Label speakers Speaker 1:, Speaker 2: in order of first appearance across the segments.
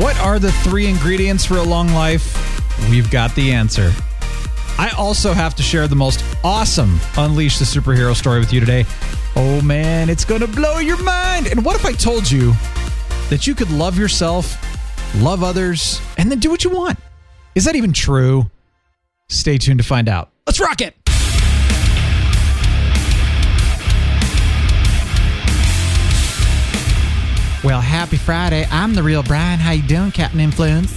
Speaker 1: What are the three ingredients for a long life? We've got the answer. I also have to share the most awesome Unleash the Superhero story with you today. Oh man, it's going to blow your mind. And what if I told you that you could love yourself, love others, and then do what you want? Is that even true? Stay tuned to find out. Let's rock it. Well, happy Friday. I'm the real Brian. How you doing, Captain Influence?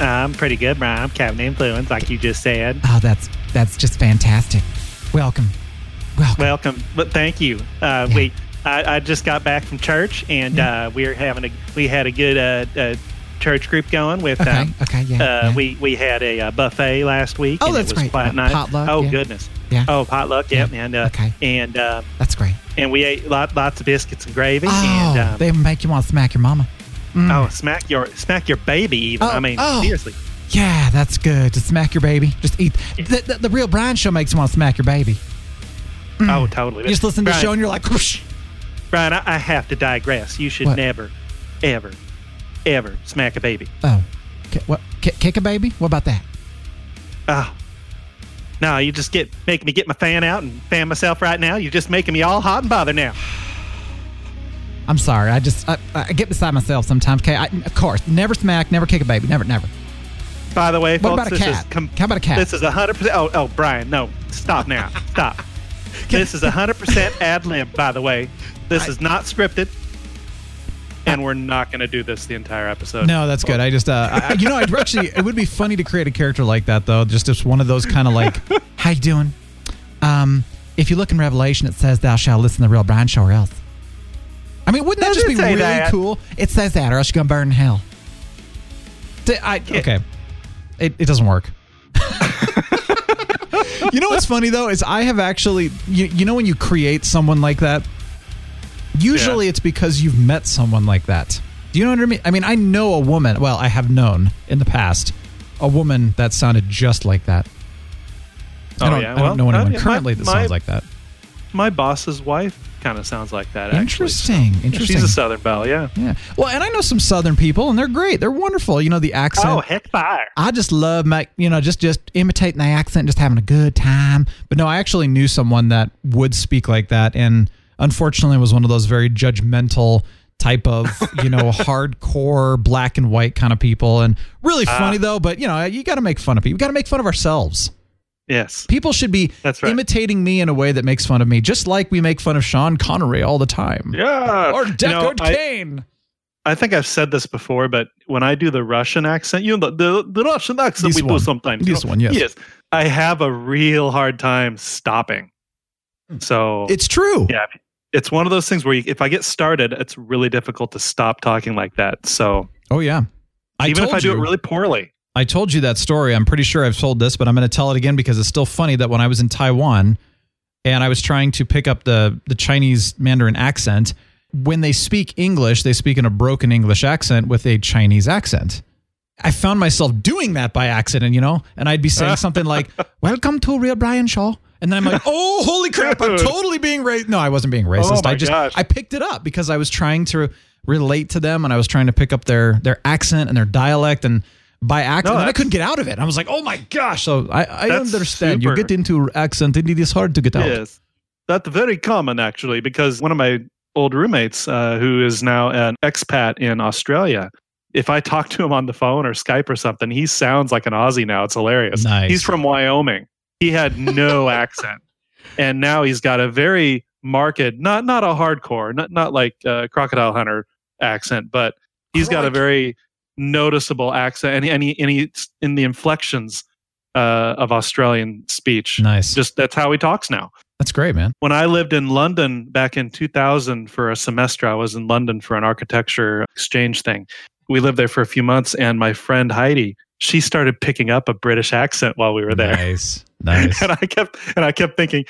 Speaker 2: I'm pretty good, Brian. I'm Captain Influence, like you just said.
Speaker 1: Oh, that's that's just fantastic. Welcome. Welcome.
Speaker 2: Welcome, but thank you. Uh,
Speaker 1: Yeah.
Speaker 2: We, I, I just got back from church, and uh, we're having a we had a good uh, uh, church group going with.
Speaker 1: Okay,
Speaker 2: um,
Speaker 1: okay, yeah,
Speaker 2: Uh,
Speaker 1: yeah.
Speaker 2: We we had a uh, buffet last week.
Speaker 1: Oh,
Speaker 2: and
Speaker 1: that's
Speaker 2: it was
Speaker 1: great.
Speaker 2: Quite nice.
Speaker 1: potluck,
Speaker 2: Oh
Speaker 1: yeah.
Speaker 2: goodness.
Speaker 1: Yeah.
Speaker 2: Oh potluck. Yep.
Speaker 1: Yeah,
Speaker 2: And uh,
Speaker 1: okay.
Speaker 2: and uh,
Speaker 1: That's great.
Speaker 2: and we ate lot, lots of biscuits and gravy.
Speaker 1: Oh,
Speaker 2: and um,
Speaker 1: they make you want to smack your mama.
Speaker 2: oh smack your smack your baby even.
Speaker 1: Oh,
Speaker 2: I mean
Speaker 1: oh.
Speaker 2: seriously.
Speaker 1: Yeah, that's good. To smack your baby. Just eat. The, the, the real Brian show makes you want to smack your baby.
Speaker 2: Oh totally.
Speaker 1: You just listen to the show and you're like, whoosh.
Speaker 2: Brian, I, I have to digress. You should
Speaker 1: What?
Speaker 2: never, ever, ever smack a baby.
Speaker 1: oh, what? Ki- kick a baby? What about that?
Speaker 2: Oh. No, you just get making me get my fan out and fan myself right now. You're just making me all hot and bothered now.
Speaker 1: I'm sorry. I just I, I get beside myself sometimes. Okay, I, of course, never smack, never kick a baby, never, never.
Speaker 2: By the way,
Speaker 1: What
Speaker 2: folks,
Speaker 1: about a
Speaker 2: this
Speaker 1: cat?
Speaker 2: is com-
Speaker 1: How about a cat?
Speaker 2: This is hundred percent. Oh, oh, Brian, no, stop now, stop. this is hundred percent ad lib. By the way, this is not scripted, and we're not going to do this the entire episode.
Speaker 1: No, that's good. I just, uh, I, you know, I'd actually, it would be funny to create a character like that, though. Just as one of those kind of like, how you doing? Um, if you look in Revelation, it says, "Thou shalt listen to the real Brian show, or else." I mean, wouldn't that
Speaker 2: Does
Speaker 1: just be really
Speaker 2: that?
Speaker 1: cool? It says that, or else you're gonna burn in hell. D- I, okay, it, it doesn't work. you know what's funny though is I have actually, you, you know, when you create someone like that, usually
Speaker 2: Yeah.
Speaker 1: it's because you've met someone like that. Do you know what I mean? I mean, I know a woman. Well, I have known in the past a woman that sounded just like that. I
Speaker 2: Oh,
Speaker 1: don't,
Speaker 2: yeah.
Speaker 1: I don't know anyone
Speaker 2: uh, yeah, my-
Speaker 1: currently that
Speaker 2: my-
Speaker 1: sounds like that.
Speaker 2: My boss's wife kind of sounds like that. Actually.
Speaker 1: Interesting.
Speaker 2: Yeah,
Speaker 1: Interesting.
Speaker 2: She's a Southern belle. Yeah.
Speaker 1: Yeah. Well, and I know some Southern people, and they're great. They're wonderful. You know the accent.
Speaker 2: Oh heck, fire!
Speaker 1: I just love my, you know just just imitating the accent, just having a good time. But no, I actually knew someone that would speak like that, and unfortunately was one of those very judgmental type of you know hardcore black and white kind of people. And really
Speaker 2: Ah.
Speaker 1: funny though, but you know you got to make fun of people. You got to make fun of ourselves.
Speaker 2: Yes.
Speaker 1: People should be
Speaker 2: That's right.
Speaker 1: imitating me in a way that makes fun of me, just like we make fun of Sean Connery all the time.
Speaker 2: Yeah.
Speaker 1: Or
Speaker 2: You
Speaker 1: Deckard
Speaker 2: know, I-
Speaker 1: Cain.
Speaker 2: I think I've said this before, but when I do the Russian accent, you know, the, the, the Russian accent
Speaker 1: This
Speaker 2: we
Speaker 1: one.
Speaker 2: do sometimes. you
Speaker 1: This
Speaker 2: know?
Speaker 1: one, yes.
Speaker 2: Yes. I have a real hard time stopping. So,
Speaker 1: It's true.
Speaker 2: yeah, it's one of those things where you, if I get started, it's really difficult to stop talking like that. So,
Speaker 1: Oh yeah. I
Speaker 2: even if
Speaker 1: told
Speaker 2: I do
Speaker 1: you.
Speaker 2: it really poorly.
Speaker 1: I told you that story. I'm pretty sure I've told this, but I'm going to tell it again because it's still funny that when I was in Taiwan and I was trying to pick up the the Chinese Mandarin accent, when they speak English, they speak in a broken English accent with a Chinese accent. I found myself doing that by accident, you know, and I'd be saying something like, "Welcome to Real Brian Shaw," and then I'm like, "Oh, holy crap! I'm totally being racist." No, I wasn't being racist.
Speaker 2: Oh
Speaker 1: I just
Speaker 2: gosh.
Speaker 1: I picked it up because I was trying to relate to them and I was trying to pick up their their accent and their dialect and by accident
Speaker 2: No,
Speaker 1: and I couldn't get out of it. I was like, "Oh my gosh!" So I I understand. You get into accent and it is hard to get out.
Speaker 2: Yes. That's very common, actually, because one of my old roommates, uh, who is now an expat in Australia, if I talk to him on the phone or Skype or something, he sounds like an Aussie now. It's hilarious.
Speaker 1: Nice.
Speaker 2: He's from Wyoming. He had no accent. And now he's got a very marked, not not a hardcore, not not like uh, Crocodile Hunter accent, but he's got a very noticeable accent, and he, and he, and he's in the inflections uh, of Australian speech.
Speaker 1: Nice.
Speaker 2: Just that's how he talks now
Speaker 1: That's great, man.
Speaker 2: when I lived in London back in 2000 for a semester, I was in London for an architecture exchange thing. we lived there for a few months, and my friend Heidi, she started picking up a British accent while we were there,
Speaker 1: Nice. Nice.
Speaker 2: and I kept and I kept thinking,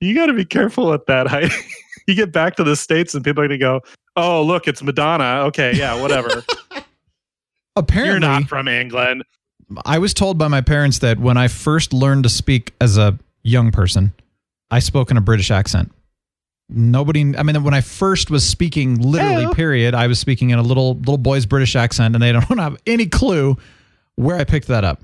Speaker 2: you got to be careful with that, I, you get back to the states, and people are going to go, "Oh, look, it's Madonna." Okay, yeah, whatever.
Speaker 1: Apparently,
Speaker 2: You're not from England.
Speaker 1: I was told by my parents that when I first learned to speak as a young person, I spoke in a British accent. Nobody, I mean, when I first was speaking, literally,
Speaker 2: Hello.
Speaker 1: period, I was speaking in a little little boy's British accent, and they don't have any clue where I picked that up.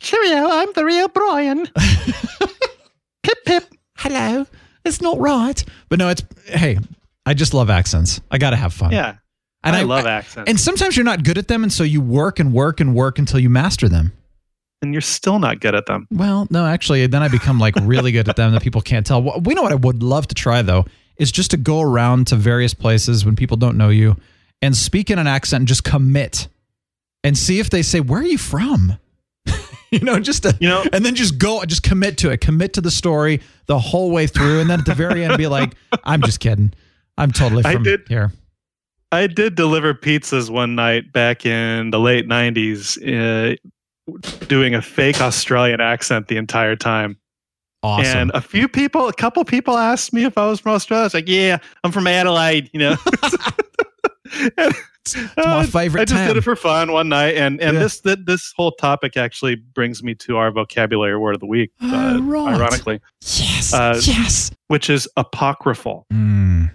Speaker 2: Cheerio, I'm the real Brian. pip pip.
Speaker 1: Hello, it's not right, but no, it's hey, I just love accents. I got to have fun.
Speaker 2: Yeah,
Speaker 1: and
Speaker 2: I, love accents.
Speaker 1: And sometimes you're not good at them, and so you work and work and work until you master them.
Speaker 2: and you're still not good at them.
Speaker 1: Well, no, actually, then I become like really good at them that people can't tell. We know what I would love to try though is just to go around to various places when people don't know you and speak in an accent and just commit and see if they say, "Where are you from?" you know, just to,
Speaker 2: You know-
Speaker 1: and then just go, just commit to it, commit to the story the whole way through, and then at the very end, be like, "I'm just kidding. I'm totally
Speaker 2: I
Speaker 1: from
Speaker 2: did-
Speaker 1: here."
Speaker 2: I did deliver pizzas one night back in the late '90s, uh, doing a fake Australian accent the entire time.
Speaker 1: Awesome.
Speaker 2: And a few people, a couple people asked me if I was from Australia. I was like, "Yeah, I'm from Adelaide," you know. And,
Speaker 1: my
Speaker 2: uh,
Speaker 1: favorite
Speaker 2: I just
Speaker 1: town.
Speaker 2: did it for fun one night, and and
Speaker 1: Yeah.
Speaker 2: this th- this whole topic actually brings me to our vocabulary word of the week, uh,
Speaker 1: Oh, right.
Speaker 2: ironically,
Speaker 1: yes,
Speaker 2: uh,
Speaker 1: yes.
Speaker 2: which is apocryphal.
Speaker 1: Mm,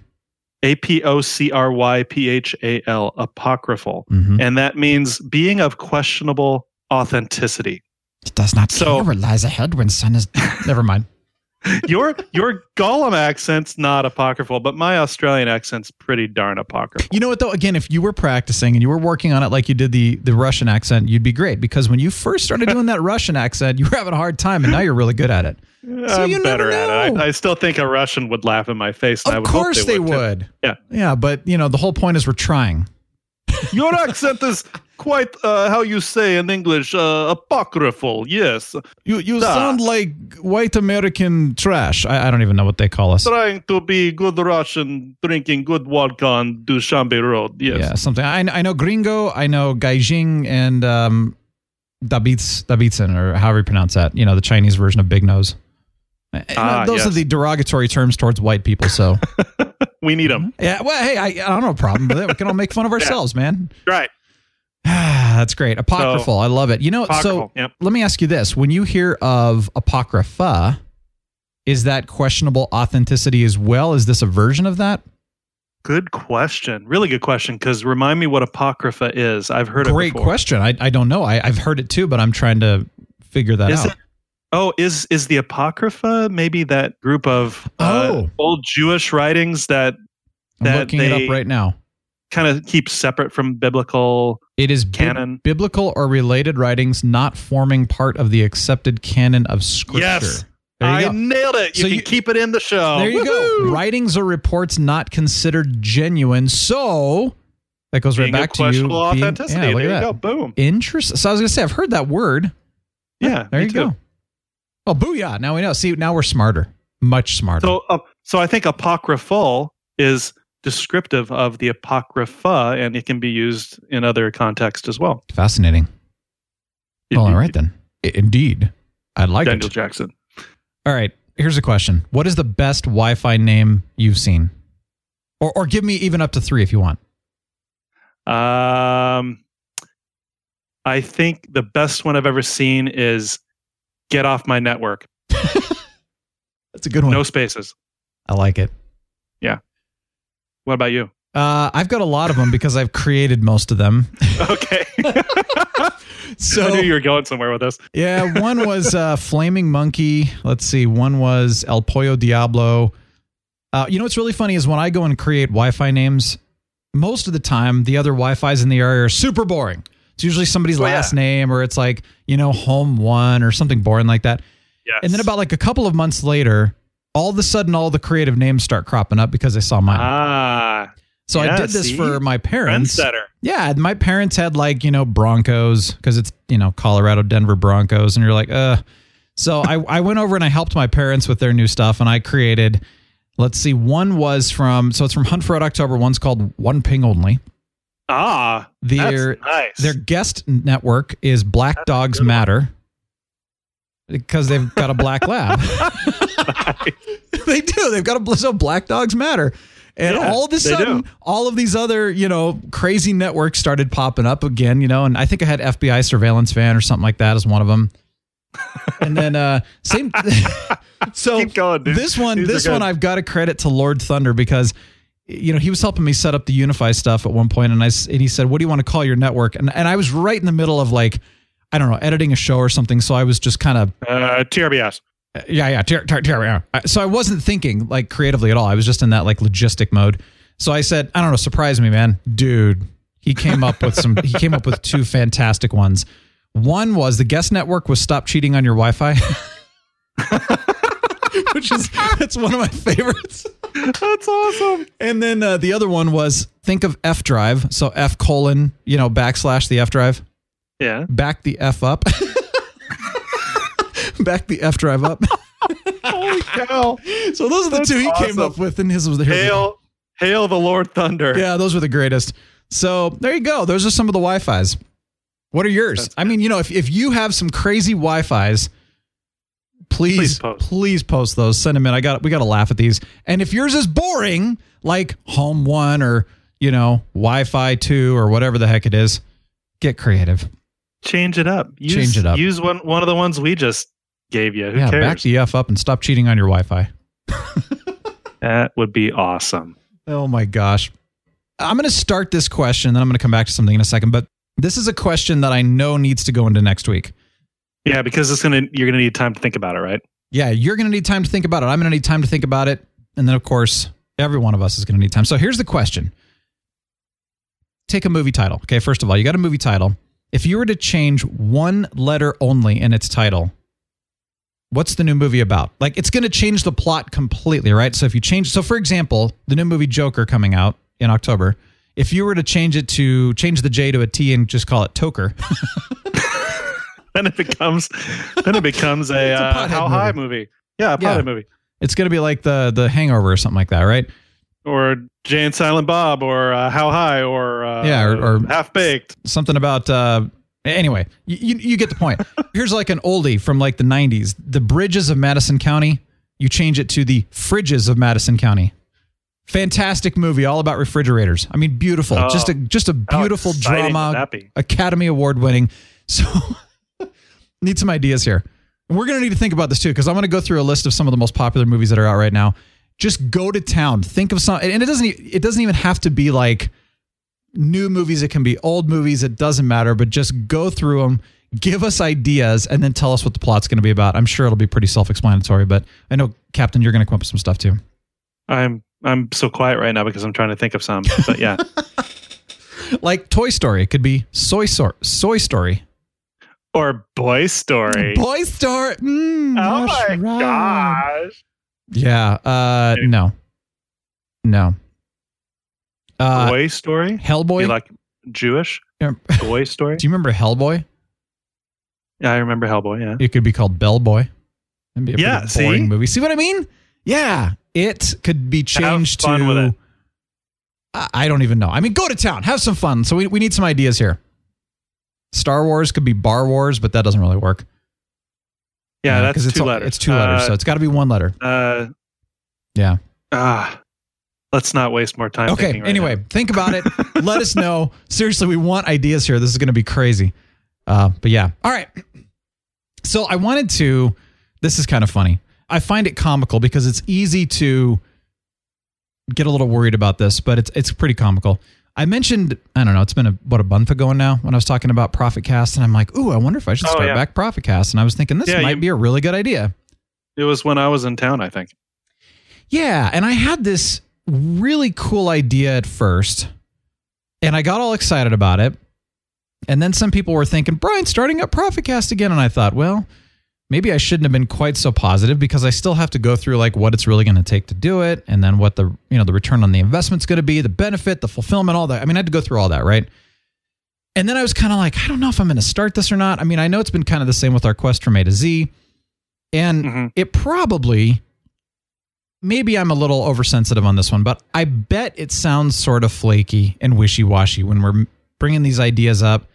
Speaker 2: A P O C R Y P H A L, apocryphal.
Speaker 1: mhm.
Speaker 2: And that means being of questionable authenticity.
Speaker 1: It does not
Speaker 2: So-
Speaker 1: care what lies ahead when sun is. Never mind.
Speaker 2: Your your Gollum accent's not apocryphal, but my Australian accent's pretty darn apocryphal.
Speaker 1: You know what though? Again, if you were practicing and you were working on it like you did the the Russian accent, you'd be great because when you first started doing that Russian accent, you were having a hard time, and now you're really good at it. So
Speaker 2: I'm
Speaker 1: you
Speaker 2: better at it. I, I still think a Russian would laugh in my face. And I
Speaker 1: Of
Speaker 2: would
Speaker 1: course
Speaker 2: hope they,
Speaker 1: they
Speaker 2: would. too.
Speaker 1: would.
Speaker 2: Yeah.
Speaker 1: Yeah, but you know the whole point is we're trying.
Speaker 2: Your accent is quite, uh, how you say in English, uh, apocryphal. Yes.
Speaker 1: You you sound like white American trash. I, I don't even know what they call us.
Speaker 2: Trying to be good Russian, drinking good vodka on Dushanbe Road. Yes.
Speaker 1: Yeah, something. I, I know Gringo. I know Gaijin and um, Dabits Dabitsen or however you pronounce that. You know the Chinese version of Big Nose. Uh,
Speaker 2: Ah,
Speaker 1: those are the derogatory terms towards white people. So
Speaker 2: We need them. Mm-hmm.
Speaker 1: yeah, well, hey, I, I don't have a problem with it. We can all make fun of ourselves, man.
Speaker 2: Right.
Speaker 1: That's great. Apocryphal. I love it. You know, so
Speaker 2: yep.
Speaker 1: let me ask you this: When you hear of apocrypha, is that questionable authenticity as well? Is this a version of that?
Speaker 2: Good question. Really good question. Because remind me what apocrypha is. I've heard
Speaker 1: Great
Speaker 2: it before.
Speaker 1: question. I, I don't know. I, I've heard it too, but I'm trying to figure that
Speaker 2: Is
Speaker 1: out.
Speaker 2: it? Oh, is is the apocrypha maybe that group of uh,
Speaker 1: Oh.
Speaker 2: old Jewish writings that
Speaker 1: I'm
Speaker 2: that
Speaker 1: looking it
Speaker 2: they-
Speaker 1: up right now.
Speaker 2: kind of keep separate from biblical?
Speaker 1: It is
Speaker 2: Canon.
Speaker 1: biblical or related writings not forming part of the accepted canon of scripture.
Speaker 2: Yes, I
Speaker 1: go.
Speaker 2: nailed it. You
Speaker 1: So
Speaker 2: can
Speaker 1: you-
Speaker 2: keep it in the show.
Speaker 1: There you go. Writings or reports not considered genuine. So that goes right
Speaker 2: Being of
Speaker 1: back to you. being-
Speaker 2: authenticity.
Speaker 1: yeah,
Speaker 2: there you
Speaker 1: that.
Speaker 2: go. Boom.
Speaker 1: Interesting. So I was going to say, I've heard that word.
Speaker 2: Yeah,
Speaker 1: There you
Speaker 2: too.
Speaker 1: go. Oh, booyah. Now we know. See, now we're smarter. Much smarter.
Speaker 2: So, uh, so I think apocryphal is descriptive of the apocrypha, and it can be used in other contexts as well.
Speaker 1: Fascinating. Well, all right then. Indeed. I like
Speaker 2: Daniel
Speaker 1: it.
Speaker 2: Jackson.
Speaker 1: All right. Here's a question. What is the best Wi-Fi name you've seen? Or, or give me even up to three if you want.
Speaker 2: Um, I think the best one I've ever seen is "Get Off My Network."
Speaker 1: That's a good one.
Speaker 2: No spaces.
Speaker 1: I like it. Yeah.
Speaker 2: What about you?
Speaker 1: Uh, I've got a lot of them because I've created most of them.
Speaker 2: Okay.
Speaker 1: So
Speaker 2: I knew you were going somewhere with this.
Speaker 1: yeah, one was uh, Flaming Monkey. Let's see. One was El Pollo Diablo. Uh, you know what's really funny is when I go and create Wi-Fi names, most of the time the other Wi-Fi's in the area are super boring. It's usually somebody's
Speaker 2: Oh, yeah.
Speaker 1: last name or it's like you know Home One or something boring like that.
Speaker 2: Yes.
Speaker 1: And then about like a couple of months later, all of a sudden all the creative names start cropping up because I saw mine.
Speaker 2: ah,
Speaker 1: so I did this
Speaker 2: see?
Speaker 1: for my parents. Yeah, my parents had like, you know, Broncos because it's, you know, Colorado, Denver Broncos. And you're like, uh. So I, I went over and I helped my parents with their new stuff and I created, let's see, one was from, so it's from Hunt for Red October. One's called One Ping Only.
Speaker 2: Ah,
Speaker 1: Their
Speaker 2: that's nice.
Speaker 1: their guest network is Black
Speaker 2: That's
Speaker 1: Dogs
Speaker 2: one.
Speaker 1: Matter because they've got a black lab. they do. They've got a so Black Dogs Matter. And
Speaker 2: Yeah,
Speaker 1: all of a sudden, all of these other, you know, crazy networks started popping up again, you know, and I think I had FBI surveillance van or something like that as one of them. And then uh same so
Speaker 2: Keep going, dude.
Speaker 1: this one
Speaker 2: These
Speaker 1: this one. I've got to credit to Lord Thunder because you know, he was helping me set up the UniFi stuff at one point and I and he said, "What do you want to call your network?" And and I was right in the middle of like I don't know, editing a show or something, so I was just kind of
Speaker 2: uh, TRBS.
Speaker 1: yeah, yeah, tear, tear, tear, So I wasn't thinking like creatively at all. I was just in that like logistic mode. So I said, I don't know, surprise me, man, dude. He came up with some. he came up with two fantastic ones. One was the guest network was stop cheating on your Wi-Fi, which is that's one of my favorites.
Speaker 2: That's awesome.
Speaker 1: And then uh, the other one was think of F drive, so F colon, you know, backslash the F drive,
Speaker 2: Yeah.
Speaker 1: back the F up, back the F drive up.
Speaker 2: Holy cow.
Speaker 1: So those are the
Speaker 2: That's
Speaker 1: two he came up with, and his was the
Speaker 2: Hail, hail the Lord Thunder.
Speaker 1: Yeah, those were the greatest. So there you go. Those are some of the Wi-Fi's. What are yours?
Speaker 2: That's
Speaker 1: I mean, you know, if, if you have some crazy Wi-Fi's, please
Speaker 2: Please
Speaker 1: please
Speaker 2: post.
Speaker 1: post. those. Send them in. I got we got to laugh at these. And if yours is boring, like Home One or you know Wi-Fi Two or whatever the heck it is, get creative.
Speaker 2: Change it up. Use,
Speaker 1: Change it up.
Speaker 2: Use one one of the ones we just gave you. Who
Speaker 1: yeah,
Speaker 2: cares?
Speaker 1: back the f up and stop cheating on your Wi-Fi.
Speaker 2: that would be awesome.
Speaker 1: Oh my gosh. I'm going to start this question, then I'm going to come back to something in a second. But this is a question that I know needs to go into next week.
Speaker 2: Yeah, because it's gonna you're gonna need time to think about it, right?
Speaker 1: Yeah, you're to need time to think about it. I'm to need time to think about it. And then, of course, every one of us is to need time. So here's the question Take a movie title. Okay, first of all, you got a movie title. If you were to change one letter only in its title, what's the new movie about? Like, it's going to change the plot completely, right? So if you change, so for example, the new movie Joker coming out in October, if you were to change it to change the J to a T and just call it Toker,
Speaker 2: Then it becomes then it becomes a,
Speaker 1: a
Speaker 2: uh,
Speaker 1: pothead
Speaker 2: how high
Speaker 1: movie.
Speaker 2: movie. Yeah, a
Speaker 1: Yeah.
Speaker 2: movie.
Speaker 1: it's going to be like the the Hangover or something like that, right?
Speaker 2: Or Jay and Silent Bob, or uh, How High, or uh,
Speaker 1: Yeah, or- or-
Speaker 2: Half Baked.
Speaker 1: something about uh anyway you, you, you get the point here's like an oldie from like the 90s the bridges of madison county you change it to the fridges of madison county fantastic movie all about refrigerators i mean beautiful
Speaker 2: Oh,
Speaker 1: just a just a beautiful drama academy award winning so need some ideas here And we're going to need to think about this too because i'm going to go through a list of some of the most popular movies that are out right now just go to town think of some and it doesn't it doesn't even have to be like new movies, it can be old movies, it doesn't matter, but just go through them, give us ideas, and then tell us what the plot's going to be about. I'm sure it'll be pretty self explanatory, but I know, Captain, you're going to come up with some stuff too.
Speaker 2: I'm I'm so quiet right now because I'm trying to think of some. But yeah,
Speaker 1: Like Toy Story, it could be Soy, Sor- Soy Story.
Speaker 2: Or Boy Story.
Speaker 1: Boy Story. Mm,
Speaker 2: oh
Speaker 1: that's
Speaker 2: my
Speaker 1: right.
Speaker 2: gosh!
Speaker 1: Yeah. Uh, no. No. Uh,
Speaker 2: Boy Story.
Speaker 1: Hellboy.
Speaker 2: You like Jewish Boy Story?
Speaker 1: Do you remember Hellboy?
Speaker 2: Yeah, I remember Hellboy. Yeah.
Speaker 1: It could be called Bellboy. That'd be a
Speaker 2: Yeah,
Speaker 1: pretty boring
Speaker 2: see?
Speaker 1: movie. See what I mean? Yeah, it could be changed
Speaker 2: fun
Speaker 1: to.
Speaker 2: with it.
Speaker 1: I I don't even know. I mean, go to town, have some fun. So we we need some ideas here. Star Wars could be Bar Wars, but that doesn't really work.
Speaker 2: Yeah,
Speaker 1: Uh,
Speaker 2: that's
Speaker 1: it's
Speaker 2: two letters.
Speaker 1: It's two letters,
Speaker 2: Uh,
Speaker 1: so it's got to be one letter.
Speaker 2: uh,
Speaker 1: Yeah.
Speaker 2: ah, let's not waste more time.
Speaker 1: Okay.
Speaker 2: right
Speaker 1: anyway,
Speaker 2: now.
Speaker 1: think about it. Let us know. Seriously, we want ideas here. This is going to be crazy. Uh, but yeah. All right. So I wanted to. This is kind of funny. I find it comical because it's easy to get a little worried about this, but it's it's pretty comical. I mentioned I don't know. It's been a, what a month ago now when I was talking about Profit Cast, and I'm like, ooh, I wonder if I should
Speaker 2: Oh,
Speaker 1: start
Speaker 2: yeah.
Speaker 1: back Profit Cast. And I was thinking this
Speaker 2: Yeah,
Speaker 1: might
Speaker 2: you-
Speaker 1: be a really good idea.
Speaker 2: it was when I was in town. I think.
Speaker 1: Yeah, and I had this really cool idea at first, and I got all excited about it. And then some people were thinking, Brian, starting up ProfitCast again. And I thought, well, maybe I shouldn't have been quite so positive because I still have to go through like what it's really going to take to do it, and then what the you know the return on the investment's going to be, the benefit, the fulfillment, all that. I mean, I had to go through all that, right? And then I was kind of like, I don't know if I'm going to start this or not. I mean, I know it's been kind of the same with our quest from A to Z, and
Speaker 2: Mhm.
Speaker 1: it probably maybe I'm a little oversensitive on this one, but I bet it sounds sort of flaky and wishy washy when we're bringing these ideas up,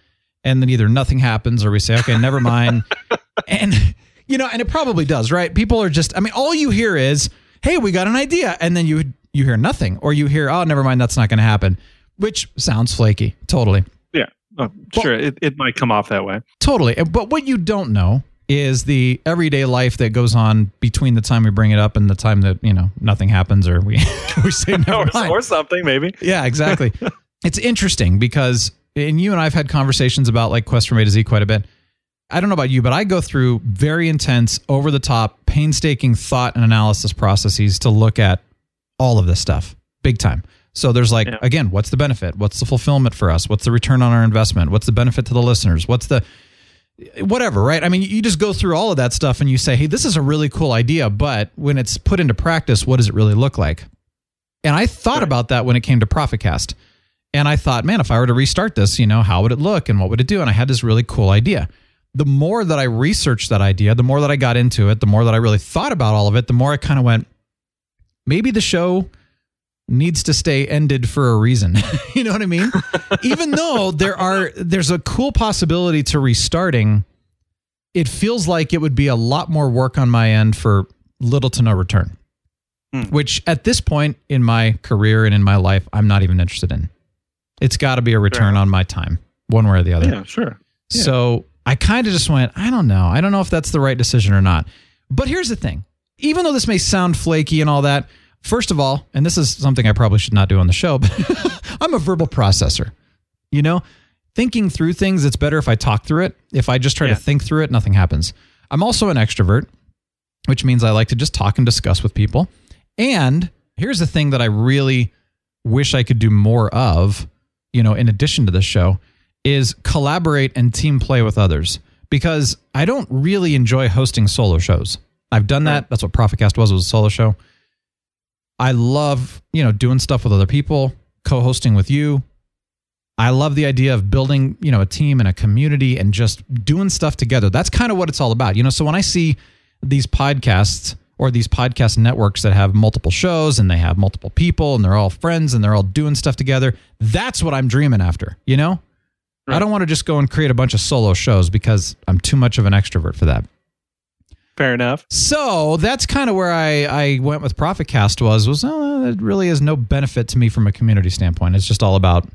Speaker 1: and then either nothing happens or we say, okay, never mind, and you know, and it probably does, right? People are just, I mean, all you hear is, hey, we got an idea, and then you you hear nothing, or you hear, oh, never mind, that's not going to happen, which sounds flaky, totally.
Speaker 2: Yeah. Oh, sure. It, it might come off that way.
Speaker 1: Totally. But what you don't know is the everyday life that goes on between the time we bring it up and the time that, you know, nothing happens or we, we say never
Speaker 2: or, or something, maybe.
Speaker 1: Yeah, exactly. it's interesting because, and you and I have had conversations about like Quest from A to Z quite a bit. I don't know about you, but I go through very intense, over the top, painstaking thought and analysis processes to look at all of this stuff big time. So there's like,
Speaker 2: Yeah.
Speaker 1: again, what's the benefit? What's the fulfillment for us? What's the return on our investment? What's the benefit to the listeners? What's the whatever, right? I mean, you just go through all of that stuff and you say, hey, this is a really cool idea, but when it's put into practice, what does it really look like? And I thought about that when it came to ProfitCast. And I thought, man, if I were to restart this, you know, how would it look and what would it do? And I had this really cool idea. The more that I researched that idea, the more that I got into it, the more that I really thought about all of it, the more I kind of went, maybe the show needs to stay ended for a reason. you know what I mean? Even though there are there's a cool possibility to restarting, it feels like it would be a lot more work on my end for little to no return. Hmm. Which at this point in my career and in my life, I'm not even interested in. It's got to be a return on my time, one way or the other.
Speaker 2: Yeah, sure.
Speaker 1: So I kind of just went, I don't know. I don't know if that's the right decision or not. But here's the thing even though this may sound flaky and all that, first of all, and this is something I probably should not do on the show, but I'm a verbal processor. You know, thinking through things, it's better if I talk through it. If I just try
Speaker 2: Yeah.
Speaker 1: to think through it, nothing happens. I'm also an extrovert, which means I like to just talk and discuss with people. And here's the thing that I really wish I could do more of, you know, in addition to this show, is collaborate and team play with others because I don't really enjoy hosting solo shows. I've done that. That's what Profitcast was, was a solo show. I love, you know, doing stuff with other people, co-hosting with you. I love the idea of building, you know, a team and a community and just doing stuff together. That's kind of what it's all about. You know, so when I see these podcasts or these podcast networks that have multiple shows and they have multiple people and they're all friends and they're all doing stuff together, that's what I'm dreaming after, you know? I don't want to just go and create a bunch of solo shows because I'm too much of an extrovert for that.
Speaker 2: Fair enough.
Speaker 1: So that's kind of where I, I went with ProfitCast was was oh, it really is no benefit to me from a community standpoint. It's just all about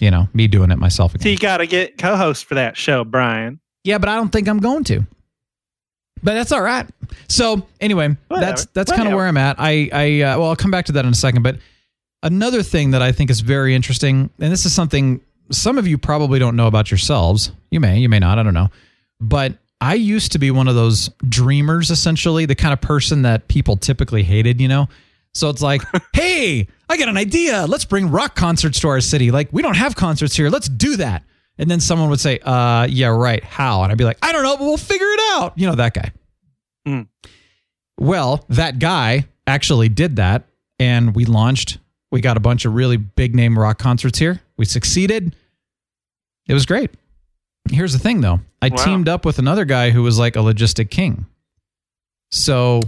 Speaker 1: you know me doing it myself
Speaker 2: So you got to get co-host for that show, Brian.
Speaker 1: Yeah, but I don't think I'm going to. But that's all right. So anyway,
Speaker 2: Whatever.
Speaker 1: that's that's kind of where I'm at. I I uh, well, I'll come back to that in a second. But another thing that I think is very interesting, and this is something some of you probably don't know about yourselves. You may, you may not. I don't know. But I used to be one of those dreamers, essentially, the kind of person that people typically hated. You know. So it's like, hey, I got an idea. Let's bring rock concerts to our city. Like, we don't have concerts here. Let's do that. And then someone would say, uh, yeah, right. How? And I'd be like, I don't know, but we'll figure it out. You know, that guy.
Speaker 2: Hmm.
Speaker 1: Well, that guy actually did that. And we launched, we got a bunch of really big name rock concerts here. We succeeded. It was great. Here's the thing though I
Speaker 2: Wow.
Speaker 1: teamed up with another guy who was like a logistic king. So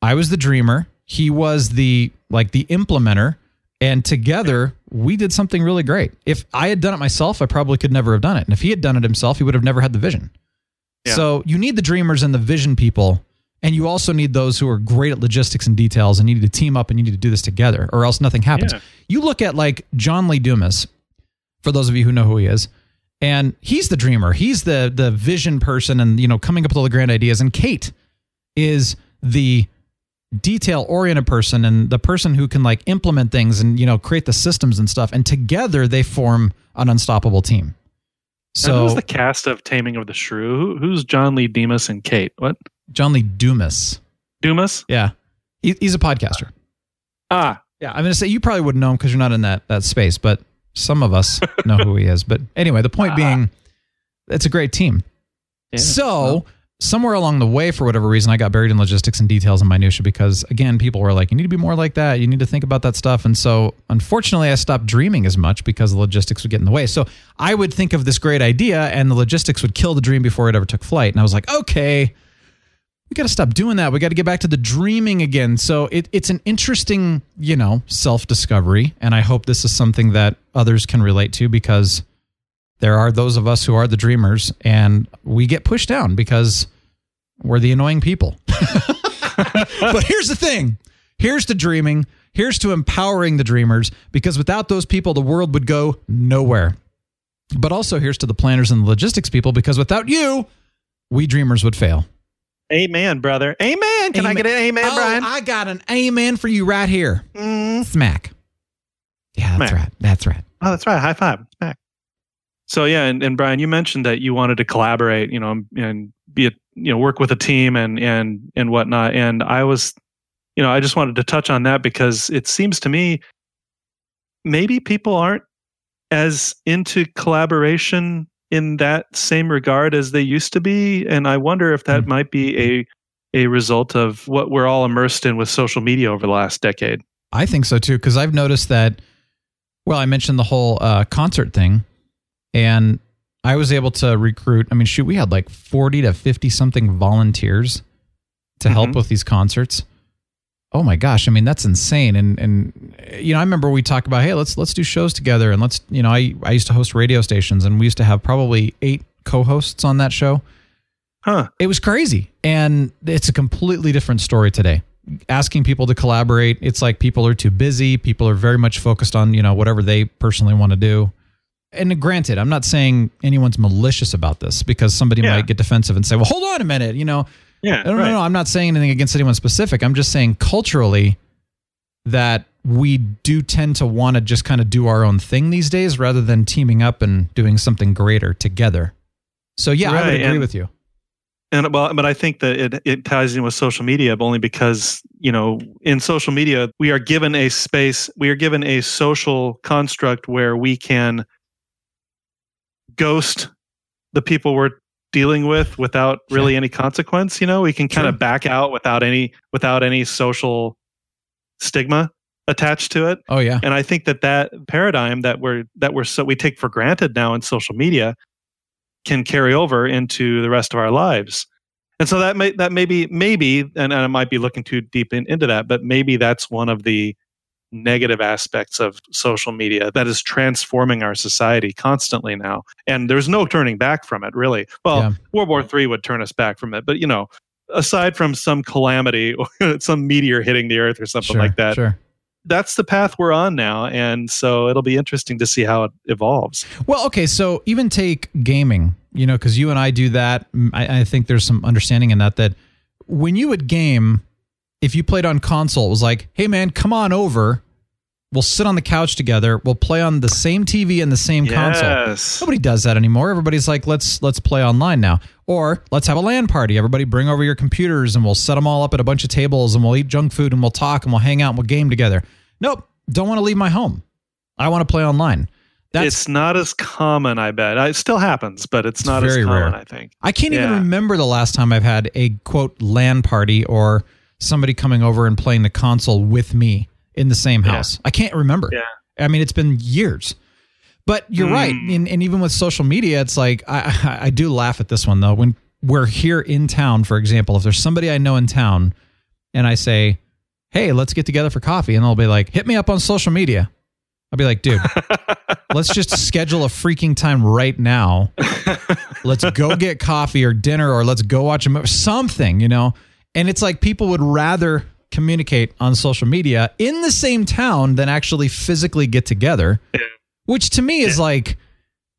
Speaker 1: I was the dreamer. He was the like the implementer. And together we did something really great. If I had done it myself, I probably could never have done it. And if he had done it himself, he would have never had the vision.
Speaker 2: Yeah.
Speaker 1: So you need the dreamers and the vision people. And you also need those who are great at logistics and details and you need to team up and you need to do this together or else nothing happens.
Speaker 2: Yeah.
Speaker 1: You look at like John Lee Dumas, for those of you who know who he is, and he's the dreamer. He's the the vision person and you know coming up with all the grand ideas. And Kate is the detail oriented person and the person who can like implement things and you know create the systems and stuff. And together they form an unstoppable team.
Speaker 2: So who's the cast of Taming of the Shrew? Who, who's John Lee Dumas and Kate? What?
Speaker 1: John Lee Dumas,
Speaker 2: Dumas?
Speaker 1: yeah, he, he's a podcaster.
Speaker 2: Ah,
Speaker 1: Yeah, I'm gonna say you probably wouldn't know him because you're not in that that space, but some of us know who he is. But anyway, the point being, it's a great team.
Speaker 2: yeah.
Speaker 1: So somewhere along the way, for whatever reason, I got buried in logistics and details and minutia because again, people were like, "You need to be more like that. You need to think about that stuff." And so, unfortunately, I stopped dreaming as much because the logistics would get in the way. So I would think of this great idea, and the logistics would kill the dream before it ever took flight. And I was like, "Okay, we got to stop doing that. We got to get back to the dreaming again. So it, it's an interesting, you know, self discovery. And I hope this is something that others can relate to because there are those of us who are the dreamers and we get pushed down because we're the annoying people. but here's the thing here's to dreaming, here's to empowering the dreamers because without those people, the world would go nowhere. But also, here's to the planners and the logistics people because without you, we dreamers would fail.
Speaker 2: Amen, brother. Amen. Can I get an amen,
Speaker 1: oh,
Speaker 2: Brian?
Speaker 1: I got an amen for you right here.
Speaker 2: Mm.
Speaker 1: Smack. Yeah, that's
Speaker 2: Smack.
Speaker 1: right. That's right.
Speaker 2: Oh, that's right. High five. Smack. So yeah, and, and Brian, you mentioned that you wanted to collaborate, you know, and be a you know work with a team and and and whatnot. And I was, you know, I just wanted to touch on that because it seems to me maybe people aren't as into collaboration in that same regard as they used to be, and I wonder if that
Speaker 1: Mhm.
Speaker 2: might be a a result of what we're all immersed in with social media over the last decade.
Speaker 1: I think so too, because I've noticed that. Well, I mentioned the whole uh, concert thing, and I was able to recruit. I mean, shoot, we had like forty to fifty something volunteers to help
Speaker 2: Mhm.
Speaker 1: with these concerts. Oh my gosh! I mean, that's insane. And and you know, I remember we talked about, hey, let's let's do shows together, and let's you know, I I used to host radio stations, and we used to have probably eight co-hosts on that show.
Speaker 2: Huh.
Speaker 1: It was crazy. And it's a completely different story today. Asking people to collaborate, it's like people are too busy. People are very much focused on, you know, whatever they personally want to do. And granted, I'm not saying anyone's malicious about this because somebody
Speaker 2: Yeah.
Speaker 1: might get defensive and say, well, hold on a minute. You know,
Speaker 2: Yeah.
Speaker 1: no, no,
Speaker 2: right.
Speaker 1: no. I'm not saying anything against anyone specific. I'm just saying culturally that we do tend to want to just kind of do our own thing these days rather than teaming up and doing something greater together. So, yeah, I would agree
Speaker 2: and-
Speaker 1: with you.
Speaker 2: And well, but I think that it, it ties in with social media only because, you know, in social media, we are given a space, we are given a social construct where we can ghost the people we're dealing with without really any consequence. You know, we can kind of back out without any, without any social stigma attached to it.
Speaker 1: Oh, yeah.
Speaker 2: And I think that that paradigm that we're, that we're so, we take for granted now in social media can carry over into the rest of our lives. And so that may that maybe maybe and, and I might be looking too deep in, into that, but maybe that's one of the negative aspects of social media that is transforming our society constantly now. And there's no turning back from it, really. Well,
Speaker 1: Yeah.
Speaker 2: World War III would turn us back from it, but you know, aside from some calamity or some meteor hitting the earth or something
Speaker 1: Sure,
Speaker 2: like that,
Speaker 1: Sure.
Speaker 2: that's the path we're on now. And so it'll be interesting to see how it evolves.
Speaker 1: Well, okay, so even take gaming, you know, because you and I do that. mm, I, I think there's some understanding in that. That when you would game, if you played on console, it was like, hey man, come on over. We'll sit on the couch together. We'll play on the same TV and the same console. Nobody does that anymore. Everybody's like, let's let's play online now, or let's have a LAN party. Everybody bring over your computers and we'll set them all up at a bunch of tables and we'll eat junk food and we'll talk and we'll hang out and we'll game together. Nope, don't want to leave my home. I want to play online. That's
Speaker 2: it's not as common, I bet. It still happens, but it's,
Speaker 1: It's
Speaker 2: not as common,
Speaker 1: rare.
Speaker 2: I think.
Speaker 1: I can't even remember the last time I've had a quote LAN party or somebody coming over and playing the console with me in the same
Speaker 2: Yeah.
Speaker 1: house. I can't remember.
Speaker 2: Yeah.
Speaker 1: I mean, it's been years. But you're
Speaker 2: Mm.
Speaker 1: right. And, and even with social media, it's like, I, I, I do laugh at this one though. When we're here in town, for example, if there's somebody I know in town and I say, hey, let's get together for coffee, and they'll be like, hit me up on social media. I'll be like, dude, let's just schedule a freaking time right now. Let's go get coffee or dinner, or let's go watch a movie, something, you know? And it's like people would rather communicate on social media in the same town than actually physically get together,
Speaker 2: Yeah.
Speaker 1: which to me is like,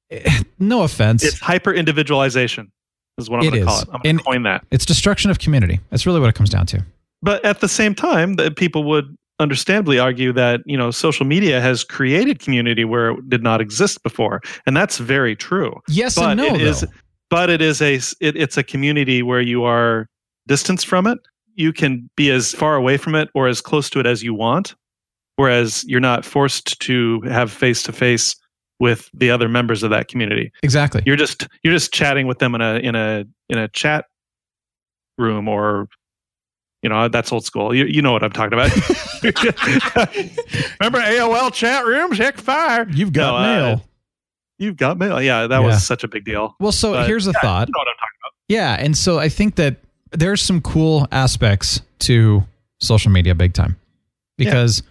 Speaker 1: eh, no offense.
Speaker 2: It's hyper individualization, is what I'm going to call it. I'm going to coin that.
Speaker 1: it's destruction of community. That's really what it comes down to.
Speaker 2: But at the same time, that people would understandably argue that you know social media has created community where it did not exist before, and that's very true.
Speaker 1: Yes
Speaker 2: but
Speaker 1: and no,
Speaker 2: it is but it is a it, it's a community where you are distanced from it you can be as far away from it or as close to it as you want whereas you're not forced to have face to face with the other members of that community
Speaker 1: Exactly.
Speaker 2: you're just you're just chatting with them in a in a in a chat room or you know that's old school you, you know what i'm talking about remember aol chat rooms heck fire
Speaker 1: You've got
Speaker 2: No, uh,
Speaker 1: mail.
Speaker 2: You've got mail. Yeah, that
Speaker 1: Yeah.
Speaker 2: was such a big deal.
Speaker 1: well, so
Speaker 2: but-
Speaker 1: here's a
Speaker 2: Yeah,
Speaker 1: thought.
Speaker 2: You know what I'm talking about.
Speaker 1: Yeah, and so I think that there's some cool aspects to social media big time because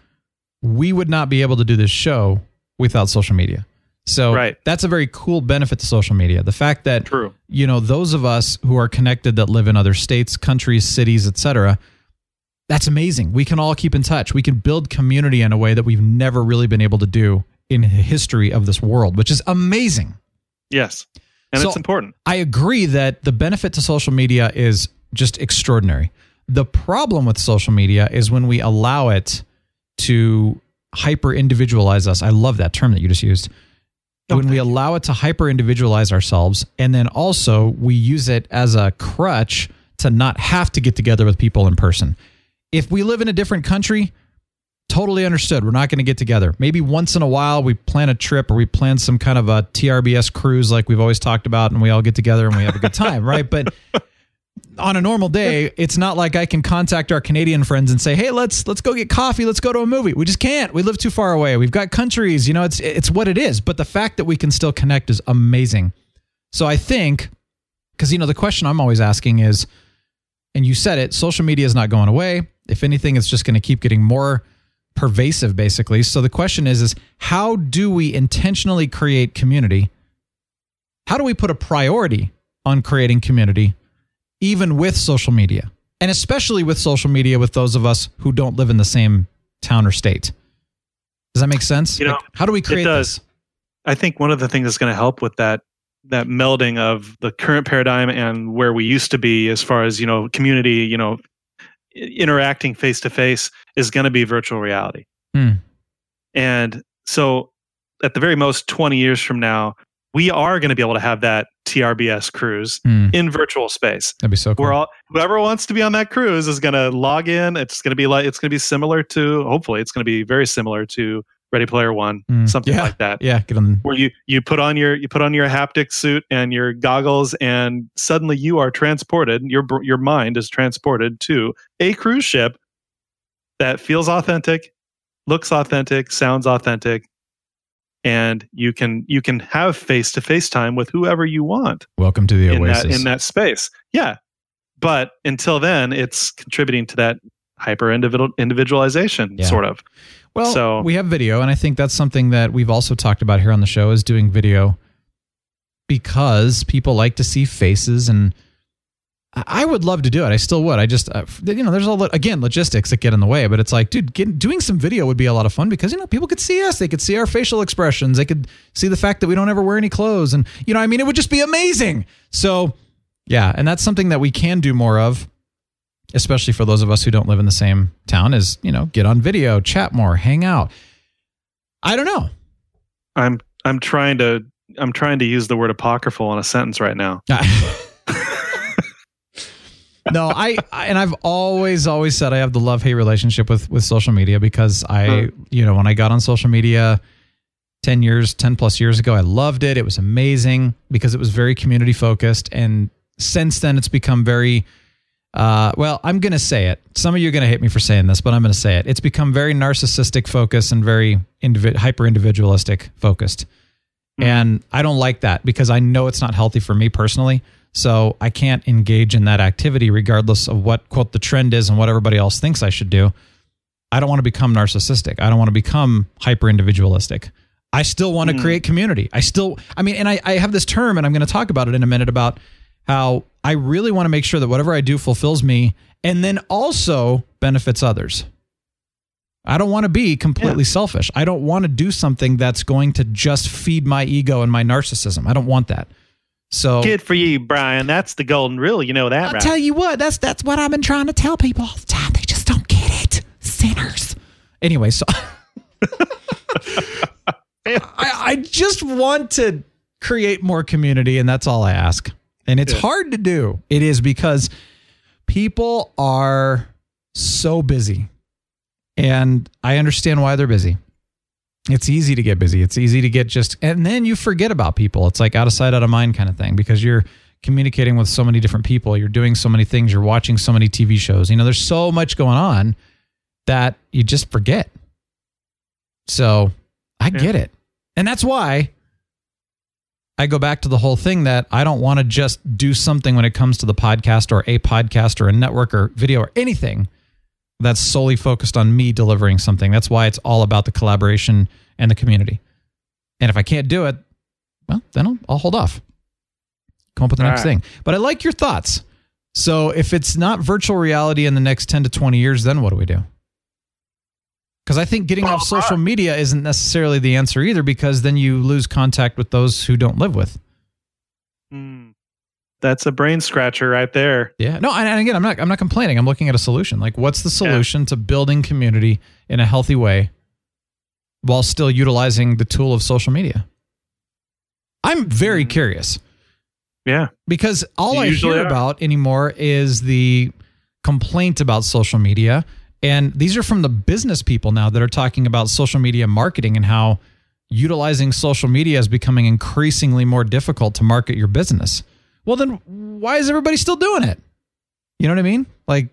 Speaker 1: we would not be able to do this show without social media. So
Speaker 2: Right.
Speaker 1: that's a very cool benefit to social media. The fact that
Speaker 2: True.
Speaker 1: you know those of us who are connected that live in other states, countries, cities, etc. That's amazing. We can all keep in touch. We can build community in a way that we've never really been able to do in the history of this world, which is amazing.
Speaker 2: Yes. And
Speaker 1: So-
Speaker 2: it's important.
Speaker 1: I agree that the benefit to social media is just extraordinary. The problem with social media is when we allow it to hyper individualize us. I love that term that you just used. Oh, when we allow it to hyper individualize ourselves, and then also we use it as a crutch to not have to get together with people in person. If we live in a different country, totally understood. We're not going to get together. Maybe once in a while we plan a trip or we plan some kind of a TRBS cruise like we've always talked about and we all get together and we have a good time, right? But on a normal day, it's not like I can contact our Canadian friends and say, "Hey, let's let's go get coffee, let's go to a movie." We just can't. We live too far away. We've got countries, you know, it's it's what it is, but the fact that we can still connect is amazing. So I think cuz you know the question I'm always asking is and you said it, social media is not going away. If anything, it's just going to keep getting more pervasive basically. So the question is is how do we intentionally create community? How do we put a priority on creating community even with social media? And especially with social media with those of us who don't live in the same town or state. Does that make sense?
Speaker 2: You know,
Speaker 1: Like, how do we create
Speaker 2: does.
Speaker 1: this?
Speaker 2: I think one of the things that's going to help with that that melding of the current paradigm and where we used to be as far as you know community you know interacting face to face is going to be virtual reality
Speaker 1: Hmm.
Speaker 2: and so at the very most 20 years from now we are going to be able to have that trbs cruise
Speaker 1: Hmm.
Speaker 2: in virtual space
Speaker 1: That'd be so cool.
Speaker 2: we're all whoever wants to be on that cruise is going to log in it's going to be like it's going to be similar to hopefully it's going to be very similar to ready player one
Speaker 1: Hmm.
Speaker 2: something
Speaker 1: Yeah.
Speaker 2: like that
Speaker 1: yeah, get on
Speaker 2: where you you put on your you put on your haptic suit and your goggles and suddenly you are transported your your mind is transported to a cruise ship that feels authentic looks authentic sounds authentic and you can you can have face to face time with whoever you want
Speaker 1: Welcome to the
Speaker 2: in
Speaker 1: Oasis.
Speaker 2: that in that space yeah but until then it's contributing to that hyper individual individualization
Speaker 1: Yeah.
Speaker 2: sort of
Speaker 1: Well,
Speaker 2: So-
Speaker 1: we have video, and I think that's something that we've also talked about here on the show is doing video because people like to see faces, and I would love to do it. I still would. I just, uh, you know, there's all lot again logistics that get in the way, but it's like, dude, doing some video would be a lot of fun because you know people could see us, they could see our facial expressions, they could see the fact that we don't ever wear any clothes, and you know, I mean, it would just be amazing. So, yeah, and that's something that we can do more of especially for those of us who don't live in the same town, is you know get on video, chat more, hang out. I don't know.
Speaker 2: i'm i'm trying to i'm trying to use the word apocryphal in a sentence right now
Speaker 1: no, I, I and I've always always said I have the love hate relationship with with social media because I
Speaker 2: Huh.
Speaker 1: you know when I got on social media. 10 years 10 plus years ago i loved it. It was amazing because it was very community focused and since then it's become very uh, well i'm going to say it. Some of you are going to hate me for saying this but i'm going to say it. It's become very narcissistic focused and very indivi- hyper individualistic focused and i don't like that because i know it's not healthy for me personally so i can't engage in that activity regardless of what quote the trend is and what everybody else thinks i should do. I don't want to become narcissistic. I don't want to become hyper individualistic i still want to hmm. create community. I still i mean and I, I have this term and i'm going to talk about it in a minute about how i really want to make sure that whatever i do fulfills me and then also benefits others. I don't want to be completely selfish. I don't want to do something that's going to just feed my ego and my narcissism. I don't want that. So
Speaker 2: Good for you, Brian. That's the golden rule. You know that,
Speaker 1: I'll
Speaker 2: right?
Speaker 1: tell you what, that's that's what I've been trying to tell people all the time. They just don't get it. Sinners. Anyway, so I, I just want to create more community, and that's all I ask. And it's hard to do. It is because people are so busy. And I understand why they're busy. It's easy to get busy. It's easy to get just, and then you forget about people. It's like out of sight, out of mind kind of thing because you're communicating with so many different people. You're doing so many things. You're watching so many TV shows. You know, there's so much going on that you just forget. So I get it. And that's why I go back to the whole thing that I don't want to just do something when it comes to the podcast or a podcast or a network or video or anything that's solely focused on me delivering something. That's why it's all about the collaboration and the community. And if I can't do it, well, then I'll, I'll hold off. Come up with the
Speaker 2: All
Speaker 1: next
Speaker 2: right.
Speaker 1: thing. But I like your thoughts. So if it's not virtual reality in the next 10 to 20 years, then what do we do? Because I think getting off social media isn't necessarily the answer either, because then you lose contact with those who don't live with.
Speaker 2: That's a brain scratcher right there.
Speaker 1: Yeah. No, and and again, I'm not I'm not complaining. I'm looking at a solution. Like what's the solution to building community in a healthy way while still utilizing the tool of social media? I'm very mm. curious
Speaker 2: Yeah.
Speaker 1: because all
Speaker 2: You
Speaker 1: I hear
Speaker 2: are.
Speaker 1: about anymore is the complaint about social media. And these are from the business people now that are talking about social media marketing and how utilizing social media is becoming increasingly more difficult to market your business. Well, then why is everybody still doing it? You know what I mean? Like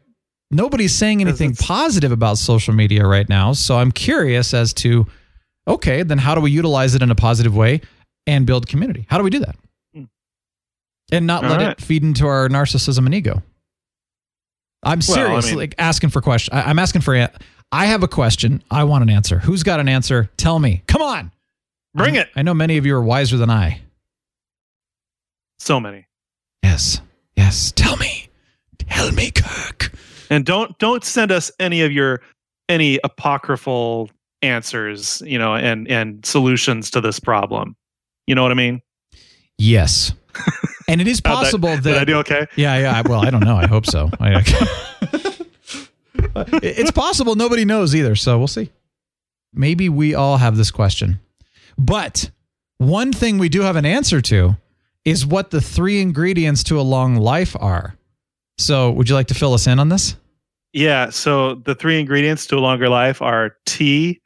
Speaker 1: nobody's saying anything positive about social media right now. So I'm curious as to okay, then how do we utilize it in a positive way and build community? How do we do that? Hmm. And not
Speaker 2: All
Speaker 1: let
Speaker 2: right.
Speaker 1: it feed into our narcissism and ego. I'm
Speaker 2: Well, I mean-
Speaker 1: like asking for question. I, I'm asking for. a- I have a question. I want an answer. Who's got an answer? Tell me. Come on.
Speaker 2: Bring
Speaker 1: I-
Speaker 2: it.
Speaker 1: I know many of you are wiser than I.
Speaker 2: So many.
Speaker 1: Yes. Yes. Tell me. Tell me, Kirk.
Speaker 2: And don't don't send us any of your any apocryphal answers, you know, and and solutions to this problem. You know what I mean?
Speaker 1: Yes. And it is
Speaker 2: How'd that-
Speaker 1: possible that,
Speaker 2: I do okay?
Speaker 1: Yeah, yeah. Well, I don't know. I hope so. I, it's possible nobody knows either, so we'll see. Maybe we all have this question. But one thing we do have an answer to is what the three ingredients to a long life are. So, would you like to fill us in on this?
Speaker 2: Yeah. So the three ingredients to a longer life are tea,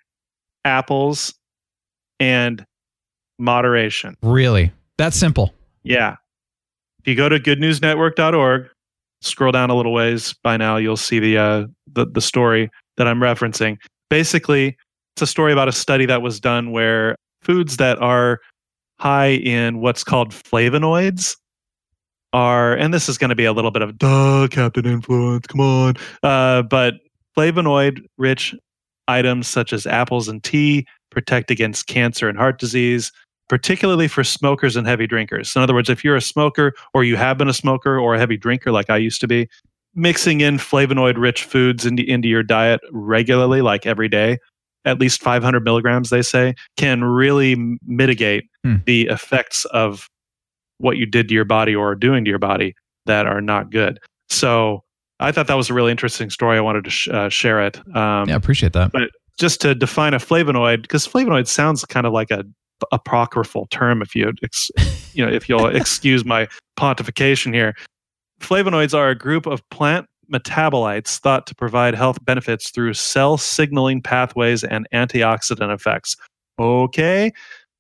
Speaker 2: apples, and moderation.
Speaker 1: Really? That's simple.
Speaker 2: Yeah. If you go to goodnewsnetwork.org, scroll down a little ways, by now you'll see the uh, the, the story that I'm referencing. Basically, it's a story about a study that was done where foods that are high in what's called flavonoids are, and this is going to be a little bit of duh, Captain Influence, come on. Uh, but flavonoid rich items such as apples and tea protect against cancer and heart disease, particularly for smokers and heavy drinkers. In other words, if you're a smoker or you have been a smoker or a heavy drinker like I used to be, mixing in flavonoid rich foods into, into your diet regularly, like every day, at least 500 milligrams, they say, can really mitigate
Speaker 1: Hmm.
Speaker 2: the effects of what you did to your body or are doing to your body that are not good. So I thought that was a really interesting story. I wanted to sh- uh, share it. Um,
Speaker 1: Yeah, I appreciate that.
Speaker 2: but just to define a flavonoid, because flavonoid sounds kind of like a apocryphal term. If you, ex, you know, if you'll excuse my pontification here, flavonoids are a group of plant metabolites thought to provide health benefits through cell signaling pathways and antioxidant effects. Okay,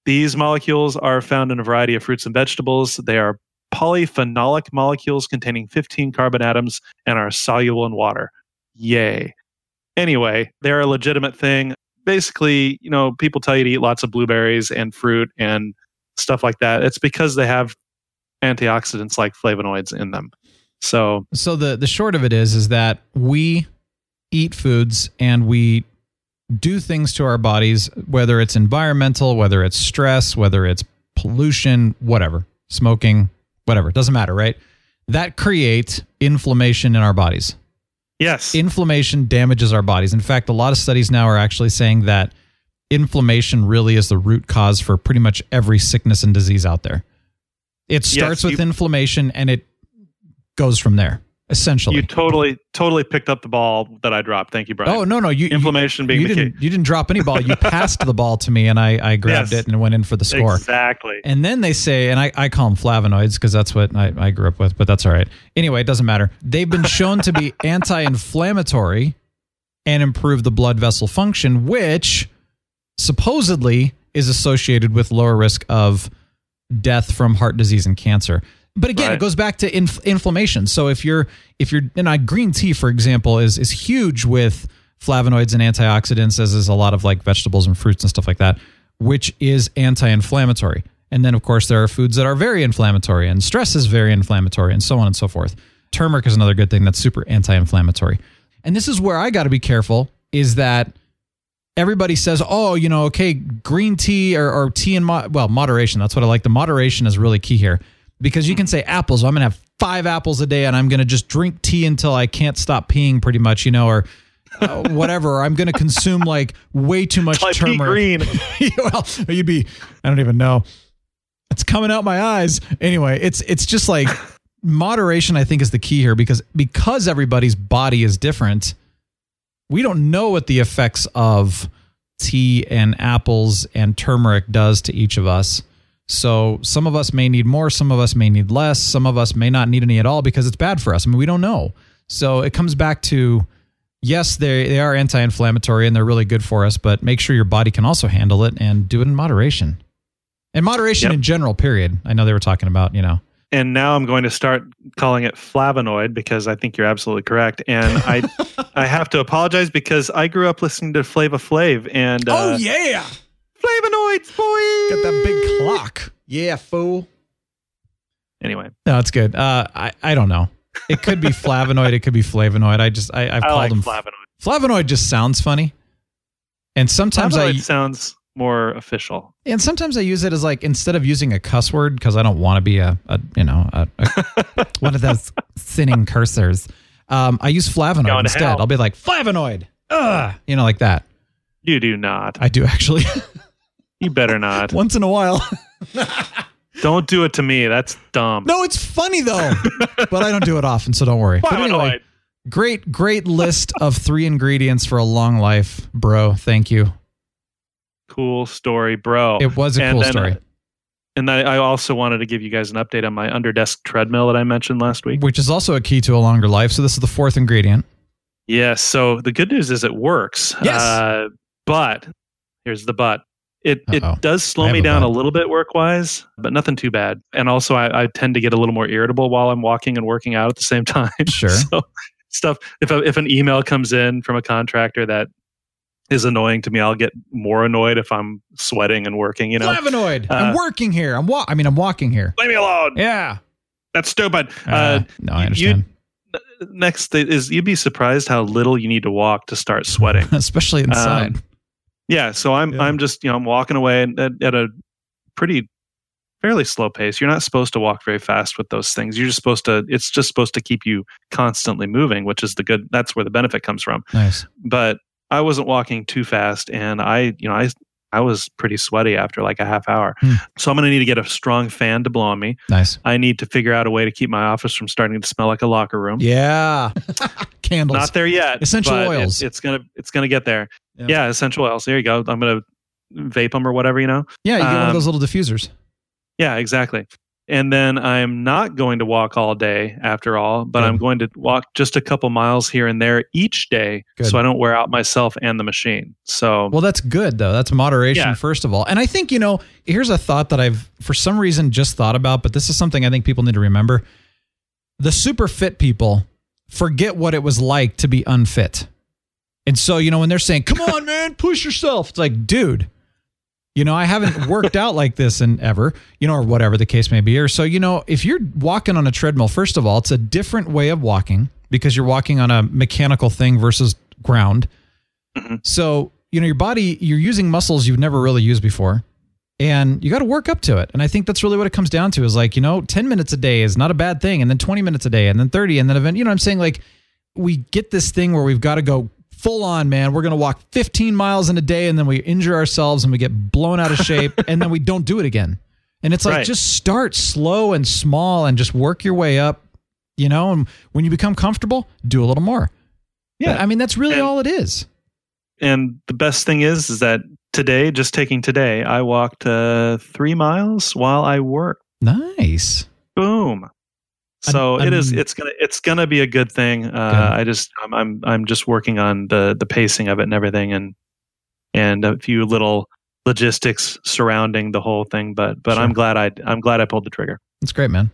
Speaker 2: these molecules are found in a variety of fruits and vegetables. They are polyphenolic molecules containing 15 carbon atoms and are soluble in water. Yay. Anyway, they're a legitimate thing. Basically, you know, people tell you to eat lots of blueberries and fruit and stuff like that. It's because they have antioxidants like flavonoids in them. So,
Speaker 1: So the the short of it is is that we eat foods and we do things to our bodies, whether it's environmental, whether it's stress, whether it's pollution, whatever, smoking, whatever, it doesn't matter, right? That creates inflammation in our bodies.
Speaker 2: yes.
Speaker 1: Inflammation damages our bodies. In fact, a lot of studies now are actually saying that inflammation really is the root cause for pretty much every sickness and disease out there. It starts with
Speaker 2: you-
Speaker 1: inflammation and it goes from there, essentially.
Speaker 2: you totally, totally picked up the ball that I dropped. Thank you, Brian.
Speaker 1: oh, no, no. You,
Speaker 2: Inflammation
Speaker 1: you,
Speaker 2: being
Speaker 1: you
Speaker 2: the
Speaker 1: didn't,
Speaker 2: key.
Speaker 1: you didn't drop any ball. You passed the ball to me and I, I grabbed
Speaker 2: Yes.
Speaker 1: it and went in for the score.
Speaker 2: Exactly.
Speaker 1: And then they say, and I, I call them flavonoids because that's what I, I grew up with, but that's all right. Anyway, it doesn't matter. They've been shown to be anti inflammatory and improve the blood vessel function, which supposedly is associated with lower risk of death from heart disease and cancer. But again, it goes back to inf- inflammation. So if you're if you're and I green tea, for example, is is huge with flavonoids and antioxidants, as is a lot of like vegetables and fruits and stuff like that, which is anti-inflammatory. And then, of course, there are foods that are very inflammatory, and stress is very inflammatory, and so on and so forth. Turmeric is another good thing that's super anti inflammatory. And this is where I got to be careful is that everybody says, oh, you know, okay, green tea or, or tea in, mo- well, moderation. That's what I like. The moderation is really key here because you can say apples. I'm going to have five apples a day and I'm going to just drink tea until I can't stop peeing pretty much, you know, or uh, whatever. I'm going to consume like way too much turmeric.
Speaker 2: green.
Speaker 1: well, you'd be, I don't even know. It's coming out my eyes. Anyway, it's it's just like moderation I think is the key here because because everybody's body is different. We don't know what the effects of tea and apples and turmeric does to each of us. So some of us may need more, some of us may need less, some of us may not need any at all because it's bad for us. I mean, we don't know. So it comes back to yes, they they are anti-inflammatory and they're really good for us, but make sure your body can also handle it and do it in moderation. And moderation
Speaker 2: Yep.
Speaker 1: in general, period. I know they were talking about, you know.
Speaker 2: and now I'm going to start calling it flavonoid because I think you're absolutely correct. And I I have to apologize because I grew up listening to Flava Flav and uh,
Speaker 1: oh yeah.
Speaker 2: Flavonoids, boy.
Speaker 1: Got that big clock. Yeah, fool.
Speaker 2: Anyway,
Speaker 1: No, it's good. Uh, I I don't know. It could be flavonoid. It could be flavonoid. I just I, I've
Speaker 2: I
Speaker 1: called
Speaker 2: like
Speaker 1: them
Speaker 2: flavonoid.
Speaker 1: flavonoid. Just sounds funny, and sometimes
Speaker 2: Flavonoid
Speaker 1: I
Speaker 2: sounds more official.
Speaker 1: and sometimes I use it as like instead of using a cuss word because I don't want to be a, a you know a, a, one of those sinning cursors. Um, I use flavonoid
Speaker 2: Going
Speaker 1: instead.
Speaker 2: hell.
Speaker 1: I'll be like flavonoid, ugh, you know, like that.
Speaker 2: You do not.
Speaker 1: I do actually
Speaker 2: You better not.
Speaker 1: once in a while.
Speaker 2: Don't do it to me. That's dumb.
Speaker 1: no, it's funny though, but I don't do it often, so don't worry. But anyway, great great list of three ingredients for a long life, bro. Thank you.
Speaker 2: Cool story, bro.
Speaker 1: It was a
Speaker 2: And
Speaker 1: cool
Speaker 2: then,
Speaker 1: story.
Speaker 2: And I, I also wanted to give you guys an update on my under desk treadmill that I mentioned last week.
Speaker 1: which is also a key to a longer life. So this is the fourth ingredient.
Speaker 2: Yes. So the good news is it works.
Speaker 1: Yes.
Speaker 2: Uh, but here's the but. It
Speaker 1: Uh-oh.
Speaker 2: it does slow me
Speaker 1: a
Speaker 2: down
Speaker 1: but.
Speaker 2: a little bit work wise, but nothing too bad. And also, I, I tend to get a little more irritable while I'm walking and working out at the same time.
Speaker 1: Sure.
Speaker 2: so stuff. If a, if an email comes in from a contractor that is annoying to me, I'll get more annoyed if I'm sweating and working. You know,
Speaker 1: Flavonoid.
Speaker 2: Uh,
Speaker 1: I'm working here. I'm wa- I mean, I'm walking here.
Speaker 2: leave me alone.
Speaker 1: Yeah.
Speaker 2: That's stupid.
Speaker 1: Uh,
Speaker 2: Uh,
Speaker 1: no, I
Speaker 2: you-
Speaker 1: understand.
Speaker 2: next is you'd be surprised how little you need to walk to start sweating.
Speaker 1: Especially inside.
Speaker 2: Um, Yeah, so I'm
Speaker 1: Yeah.
Speaker 2: I'm just you know I'm walking away at, at a pretty fairly slow pace. You're not supposed to walk very fast with those things. You're just supposed to. It's just supposed to keep you constantly moving, which is the good. That's where the benefit comes from.
Speaker 1: nice.
Speaker 2: But I wasn't walking too fast, and I you know I I was pretty sweaty after like a half hour.
Speaker 1: Hmm.
Speaker 2: So I'm going to need to get a strong fan to blow on me.
Speaker 1: Nice.
Speaker 2: I need to figure out a way to keep my office from starting to smell like a locker room.
Speaker 1: Yeah. Candles.
Speaker 2: Not there yet.
Speaker 1: Essential oils.
Speaker 2: It, it's gonna it's gonna get there.
Speaker 1: Yeah.
Speaker 2: Yeah. essential oils. There you go. I'm gonna vape them or whatever. You know.
Speaker 1: yeah, you get one of
Speaker 2: um,
Speaker 1: those little diffusers.
Speaker 2: Yeah, exactly. And then I'm not going to walk all day after all, but. I'm going to walk just a couple miles here and there each day,
Speaker 1: Good.
Speaker 2: so I don't wear out myself and the machine. So
Speaker 1: Well, that's good though. That's moderation
Speaker 2: Yeah.
Speaker 1: first of all. And I think, you know, here's a thought that I've for some reason just thought about, but this is something I think people need to remember. The super fit people forget what it was like to be unfit. And so, you know, when they're saying, "Come on, man, push yourself." It's like, "Dude, you know, I haven't worked out like this in ever, you know, or whatever the case may be. Or so, you know, if you're walking on a treadmill, first of all, it's a different way of walking because you're walking on a mechanical thing versus ground. Mm-hmm. So, you know, your body, you're using muscles you've never really used before. And you got to work up to it. And I think that's really what it comes down to is like, you know, 10 minutes a day is not a bad thing. And then 20 minutes a day and then 30 and then event, you know what I'm saying? Like, we get this thing where we've got to go full on, man. We're going to walk 15 miles in a day and then we injure ourselves and we get blown out of shape and then we don't do it again. And it's like,
Speaker 2: Right.
Speaker 1: just start slow and small and just work your way up, you know, and when you become comfortable, do a little more.
Speaker 2: Yeah.
Speaker 1: I mean, that's really
Speaker 2: And-
Speaker 1: all it is.
Speaker 2: and the best thing is, is that today, just taking today, I walked uh, three miles while I worked.
Speaker 1: Nice.
Speaker 2: Boom. So
Speaker 1: I'm-
Speaker 2: it is. It's gonna. It's gonna be a good thing. Uh. I just. I'm, I'm. I'm just working on the the pacing of it and everything, and and a few little logistics surrounding the whole thing. But but
Speaker 1: Sure.
Speaker 2: I'm glad I. I'm glad I pulled the trigger.
Speaker 1: That's great, man.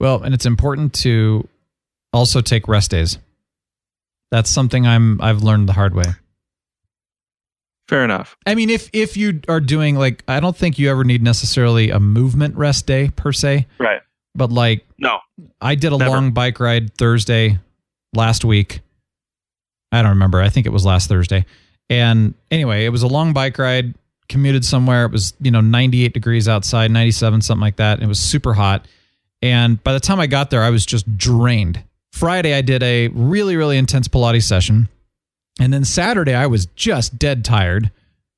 Speaker 1: Well, and it's important to also take rest days. That's something I'm I've learned the hard way.
Speaker 2: Fair enough.
Speaker 1: I mean, if if you are doing like, I don't think you ever need necessarily a movement rest day per se,
Speaker 2: Right.
Speaker 1: But like
Speaker 2: No.
Speaker 1: I did a
Speaker 2: Never.
Speaker 1: long bike ride Thursday last week. I don't remember. I think it was last Thursday. And anyway, it was a long bike ride, commuted somewhere. It was, you know, 98 degrees outside, 97, something like that. It was super hot. And by the time I got there, I was just drained. Friday, I did a really, really intense Pilates session. And then Saturday, I was just dead tired.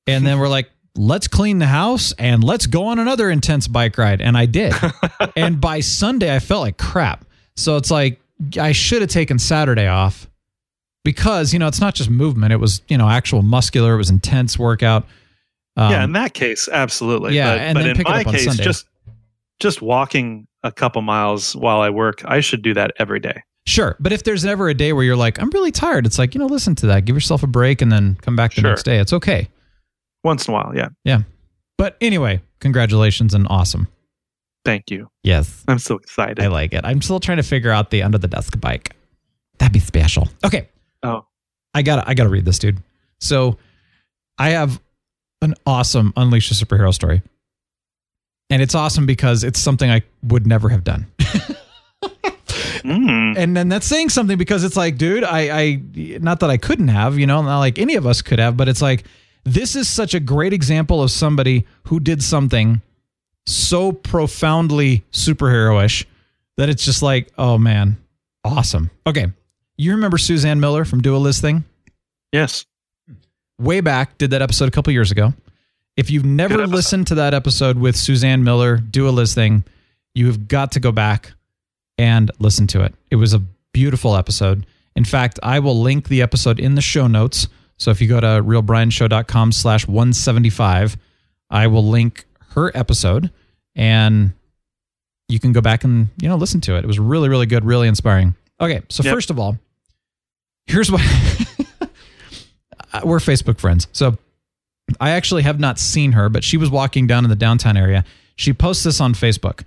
Speaker 1: And then we're like, let's clean the house and let's go on another intense bike ride. And I did. and by Sunday, I felt like crap. So it's like, I should have taken Saturday off because, you know, it's not just movement, it was, you know, actual muscular, it was intense workout. Um,
Speaker 2: yeah, in that case, absolutely.
Speaker 1: yeah,
Speaker 2: but,
Speaker 1: and
Speaker 2: but
Speaker 1: then
Speaker 2: in
Speaker 1: pick it
Speaker 2: my
Speaker 1: up on
Speaker 2: case,
Speaker 1: Sunday.
Speaker 2: just just walking a couple miles while I work, I should do that every day.
Speaker 1: Sure. But if there's ever a day where you're like, I'm really tired, it's like, you know, listen to that. Give yourself a break and then come back the
Speaker 2: Sure.
Speaker 1: next day. It's okay.
Speaker 2: Once in a while, yeah.
Speaker 1: Yeah. But anyway, congratulations and awesome.
Speaker 2: Thank you.
Speaker 1: Yes.
Speaker 2: I'm so excited.
Speaker 1: I like it. I'm still trying to figure out the under the desk bike. That'd be special. Okay.
Speaker 2: oh,
Speaker 1: I got to I got to read this, dude. So, I have an awesome Unleash a Superhero story. And it's awesome because it's something I would never have done.
Speaker 2: mm,
Speaker 1: and then that's saying something because it's like, dude, I, I, not that I couldn't have, you know, not like any of us could have, but it's like, this is such a great example of somebody who did something so profoundly superheroish that it's just like, oh man, awesome. Okay. You remember Suzanne Miller from Do a List thing?
Speaker 2: yes.
Speaker 1: Way back, did that episode a couple years ago. If you've never listened to that episode with Suzanne Miller, Do a List thing, you have got to go back and listen to it. It was a beautiful episode. In fact, I will link the episode in the show notes. So if you go to realbrianshow.com slash 175, I will link her episode and you can go back and, you know, listen to it. It was really, really good, really inspiring. Okay. So
Speaker 2: Yep.
Speaker 1: first of all, here's what we're Facebook friends. So I actually have not seen her, but she was walking down in the downtown area. She posts this on Facebook.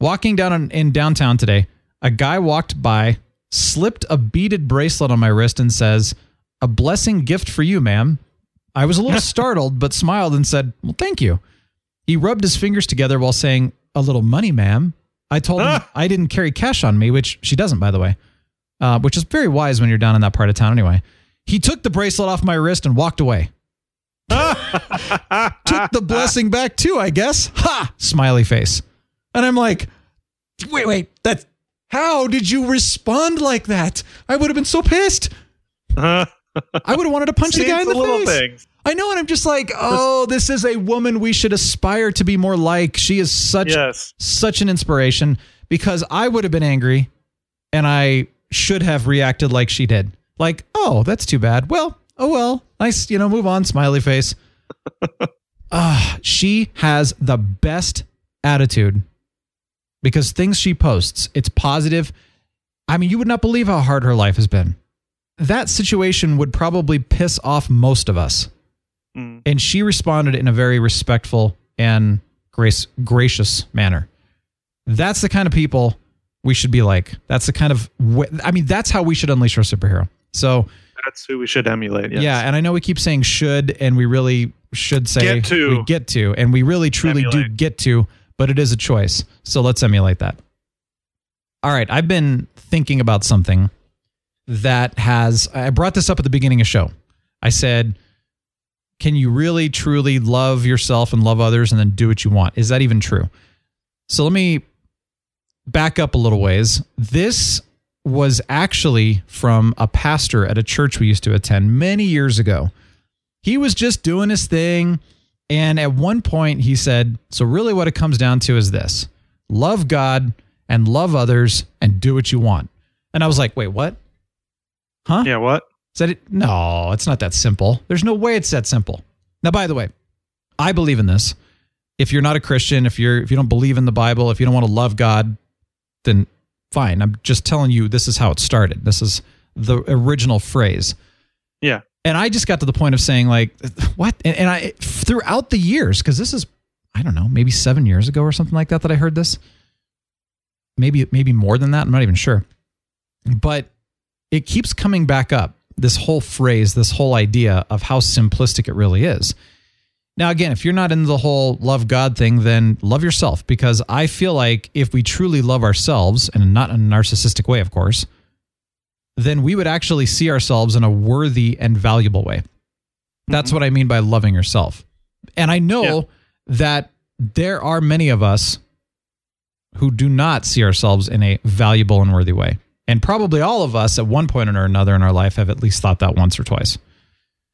Speaker 1: Walking down in, in downtown today, a guy walked by, slipped a beaded bracelet on my wrist, and says, A blessing gift for you, ma'am. I was a little startled, but smiled and said, Well, thank you. He rubbed his fingers together while saying, A little money, ma'am. I told him
Speaker 2: Ah.
Speaker 1: I didn't carry cash on me, which she doesn't, by the way, uh, which is very wise when you're down in that part of town anyway. He took the bracelet off my wrist and walked away. Took the blessing back too, I guess. Ha! Smiley face. And I'm like, wait, wait, that's how did you respond like that? I would have been so pissed. I would have wanted to punch the guy in the
Speaker 2: little
Speaker 1: face.
Speaker 2: things.
Speaker 1: I know, and I'm just like, oh, this is a woman we should aspire to be more like. She is such
Speaker 2: Yes.
Speaker 1: such an inspiration because I would have been angry and I should have reacted like she did. Like, oh, that's too bad. Well, oh well. Nice, you know, move on, smiley face. Ah, she has the best attitude because things she posts, it's positive. I mean, you would not believe how hard her life has been. That situation would probably piss off most of us.
Speaker 2: Mm.
Speaker 1: And she responded in a very respectful and grace gracious manner. That's the kind of people we should be like. That's the kind of I mean, that's how we should unleash our superhero. So,
Speaker 2: That's who we should emulate. Yes.
Speaker 1: yeah, and I know we keep saying should and we really should say
Speaker 2: Get to.
Speaker 1: we get to and we really truly do get to, but it is a choice. So let's emulate that. All right, I've been thinking about something that has I brought this up at the beginning of show. I said, can you really truly love yourself and love others and then do what you want? Is that even true? So let me back up a little ways. This was actually from a pastor at a church we used to attend many years ago. He was just doing his thing. And at one point, he said, So, really, what it comes down to is this love God and love others and do what you want. And I was like, Wait, what? Huh?
Speaker 2: Yeah. What?
Speaker 1: Is that it? No, it's not that simple. There's no way it's that simple. Now, by the way, I believe in this. If you're not a Christian, if you're if you don't believe in the Bible, if you don't want to love God, then fine. I'm just telling you this is how it started. This is the original phrase.
Speaker 2: Yeah.
Speaker 1: And I just got to the point of saying like, what? And, and I throughout the years, because this is I don't know, maybe seven years ago or something like that that I heard this. Maybe maybe more than that. I'm not even sure. But it keeps coming back up this whole phrase, this whole idea of how simplistic it really is. Now, again, if you're not in the whole love God thing, then love yourself because I feel like if we truly love ourselves, and not in a narcissistic way, of course, then we would actually see ourselves in a worthy and valuable way. That's mm-hmm. what I mean by loving yourself. And I know
Speaker 2: Yeah.
Speaker 1: that there are many of us who do not see ourselves in a valuable and worthy way. And probably all of us at one point or another in our life have at least thought that once or twice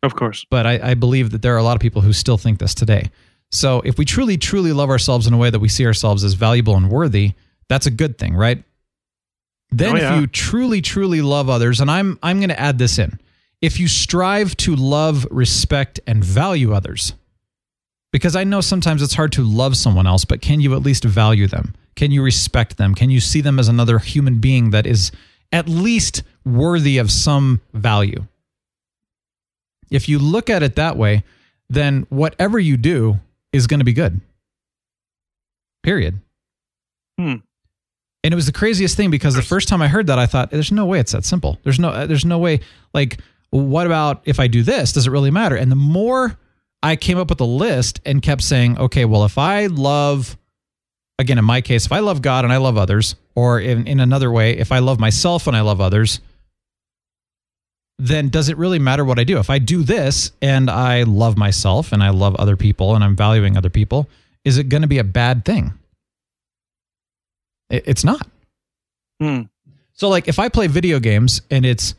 Speaker 2: Of course.
Speaker 1: but I, I believe that there are a lot of people who still think this today. So if we truly, truly love ourselves in a way that we see ourselves as valuable and worthy, that's a good thing, right? Then
Speaker 2: Oh,
Speaker 1: if you truly, truly love others, and I'm I'm gonna add this in. If you strive to love, respect, and value others, because I know sometimes it's hard to love someone else, but can you at least value them? Can you respect them? Can you see them as another human being that is at least worthy of some value? If you look at it that way, then whatever you do is going to be good. Period.
Speaker 2: Hmm.
Speaker 1: And it was the craziest thing because the first time I heard that, I thought, "There's no way it's that simple. There's no, there's no way. Like, what about if I do this? Does it really matter?" And the more I came up with a list and kept saying, "Okay, well, if I love, again, in my case, if I love God and I love others, or in in another way, if I love myself and I love others, then does it really matter what I do? If I do this and I love myself and I love other people and I'm valuing other people, is it going to be a bad thing? It- It's not.
Speaker 2: Hmm.
Speaker 1: So, like, if I play video games and it's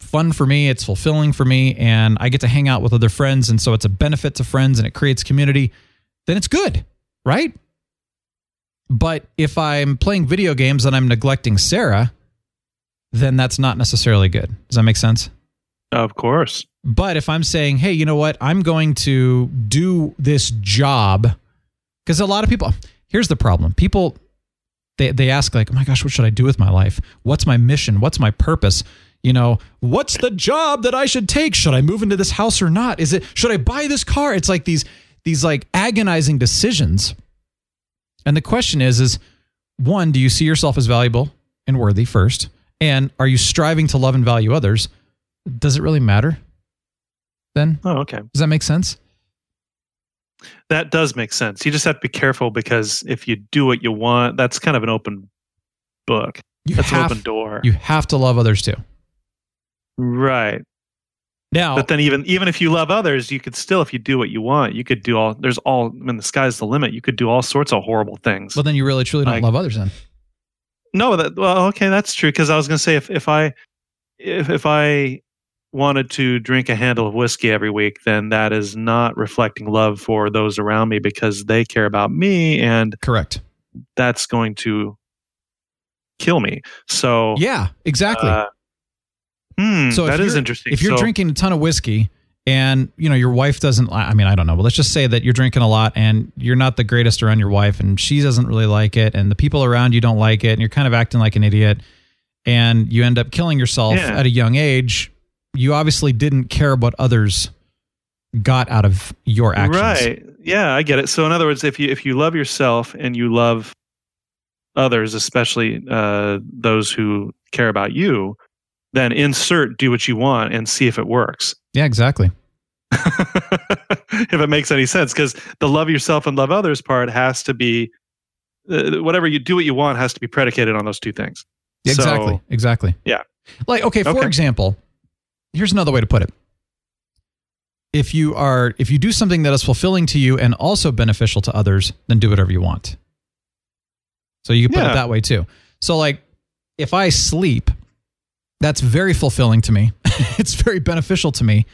Speaker 1: fun for me, it's fulfilling for me, and I get to hang out with other friends, and so it's a benefit to friends and it creates community, then it's good, right? But if I'm playing video games and I'm neglecting Sarah, then that's not necessarily good. Does that make sense?
Speaker 2: Of course.
Speaker 1: But if I'm saying, hey, you know what? I'm going to do this job because a lot of people, here's the problem. People, they, they ask, like, oh my gosh, what should I do with my life? What's my mission? What's my purpose? You know, what's the job that I should take? Should I move into this house or not? Is it, should I buy this car? It's like these, these like agonizing decisions. And the question is, is one, do you see yourself as valuable and worthy first? And are you striving to love and value others? Does it really matter? Then
Speaker 2: Oh, okay.
Speaker 1: does that make sense?
Speaker 2: That does make sense. You just have to be careful because if you do what you want, that's kind of an open book.
Speaker 1: You
Speaker 2: That's
Speaker 1: have,
Speaker 2: an open door.
Speaker 1: You have to love others too.
Speaker 2: right.
Speaker 1: Now,
Speaker 2: But then even even if you love others, you could still if you do what you want, you could do all there's all I mean, the sky's the limit, you could do all sorts of horrible things.
Speaker 1: well, then you really truly don't
Speaker 2: like-
Speaker 1: love others. Then
Speaker 2: No, that well, okay, that's true. Because I was going to say if if I if if I wanted to drink a handle of whiskey every week, then that is not reflecting love for those around me because they care about me, and
Speaker 1: correct.
Speaker 2: that's going to kill me. So
Speaker 1: Yeah, exactly.
Speaker 2: uh, hmm,
Speaker 1: so if
Speaker 2: that is
Speaker 1: you're-
Speaker 2: interesting.
Speaker 1: If you're
Speaker 2: So-
Speaker 1: drinking a ton of whiskey and you know your wife doesn't, I mean, I don't know, but let's just say that you're drinking a lot and you're not the greatest around your wife, and she doesn't really like it, and the people around you don't like it, and you're kind of acting like an idiot, and you end up killing yourself
Speaker 2: Yeah.
Speaker 1: at a young age. You obviously didn't care what others got out of your actions.
Speaker 2: Right. Yeah, I get it. So in other words, if you if you love yourself and you love others, especially uh, those who care about you, then insert do what you want and see if it works.
Speaker 1: Yeah, exactly.
Speaker 2: if it makes any sense, because the love yourself and love others part has to be uh, whatever you do what you want has to be predicated on those two things.
Speaker 1: Exactly.
Speaker 2: So,
Speaker 1: exactly.
Speaker 2: Yeah.
Speaker 1: Like, okay, for
Speaker 2: Okay.
Speaker 1: example, here's another way to put it. If you are if you do something that is fulfilling to you and also beneficial to others, then do whatever you want. So you can put it that way too. So like if I sleep, that's very fulfilling to me. it's very beneficial to me.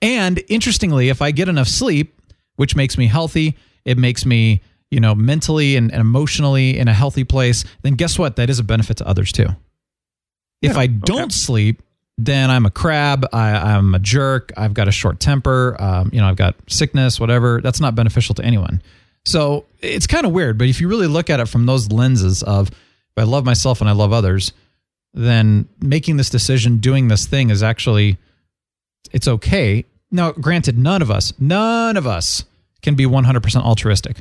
Speaker 1: And interestingly, if I get enough sleep, which makes me healthy, it makes me, you know, mentally and, and emotionally in a healthy place, then guess what? That is a benefit to others too. If
Speaker 2: Yeah,
Speaker 1: I don't
Speaker 2: okay.
Speaker 1: sleep, then I'm a crab. I, I'm a jerk. I've got a short temper. Um, you know, I've got sickness, whatever. That's not beneficial to anyone. So it's kind of weird. But if you really look at it from those lenses of, if I love myself and I love others, then making this decision, doing this thing is actually, it's okay. Now, granted, none of us, none of us can be 100% altruistic.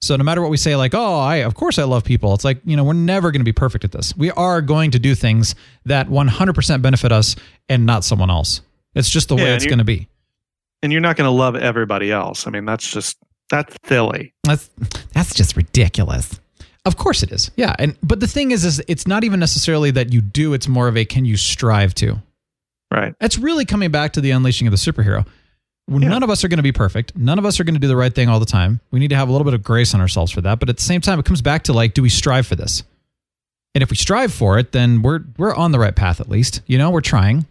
Speaker 1: So no matter what we say, like, oh, I of course I love people. It's like you know we're never going to be perfect at this. We are going to do things that 100% benefit us and not someone else. It's just the way it's going to be.
Speaker 2: And you're not going to love everybody else. I mean, that's just that's silly.
Speaker 1: That's that's just ridiculous. Of course it is. Yeah, and but the thing is, is it's not even necessarily that you do. It's more of a can you strive to.
Speaker 2: Right.
Speaker 1: It's really coming back to the unleashing of the superhero. None of us are going to be perfect. None of us are going to do the right thing all the time. We need to have a little bit of grace on ourselves for that. But at the same time, it comes back to like, do we strive for this? And if we strive for it, then we're we're on the right path at least. You know, we're trying.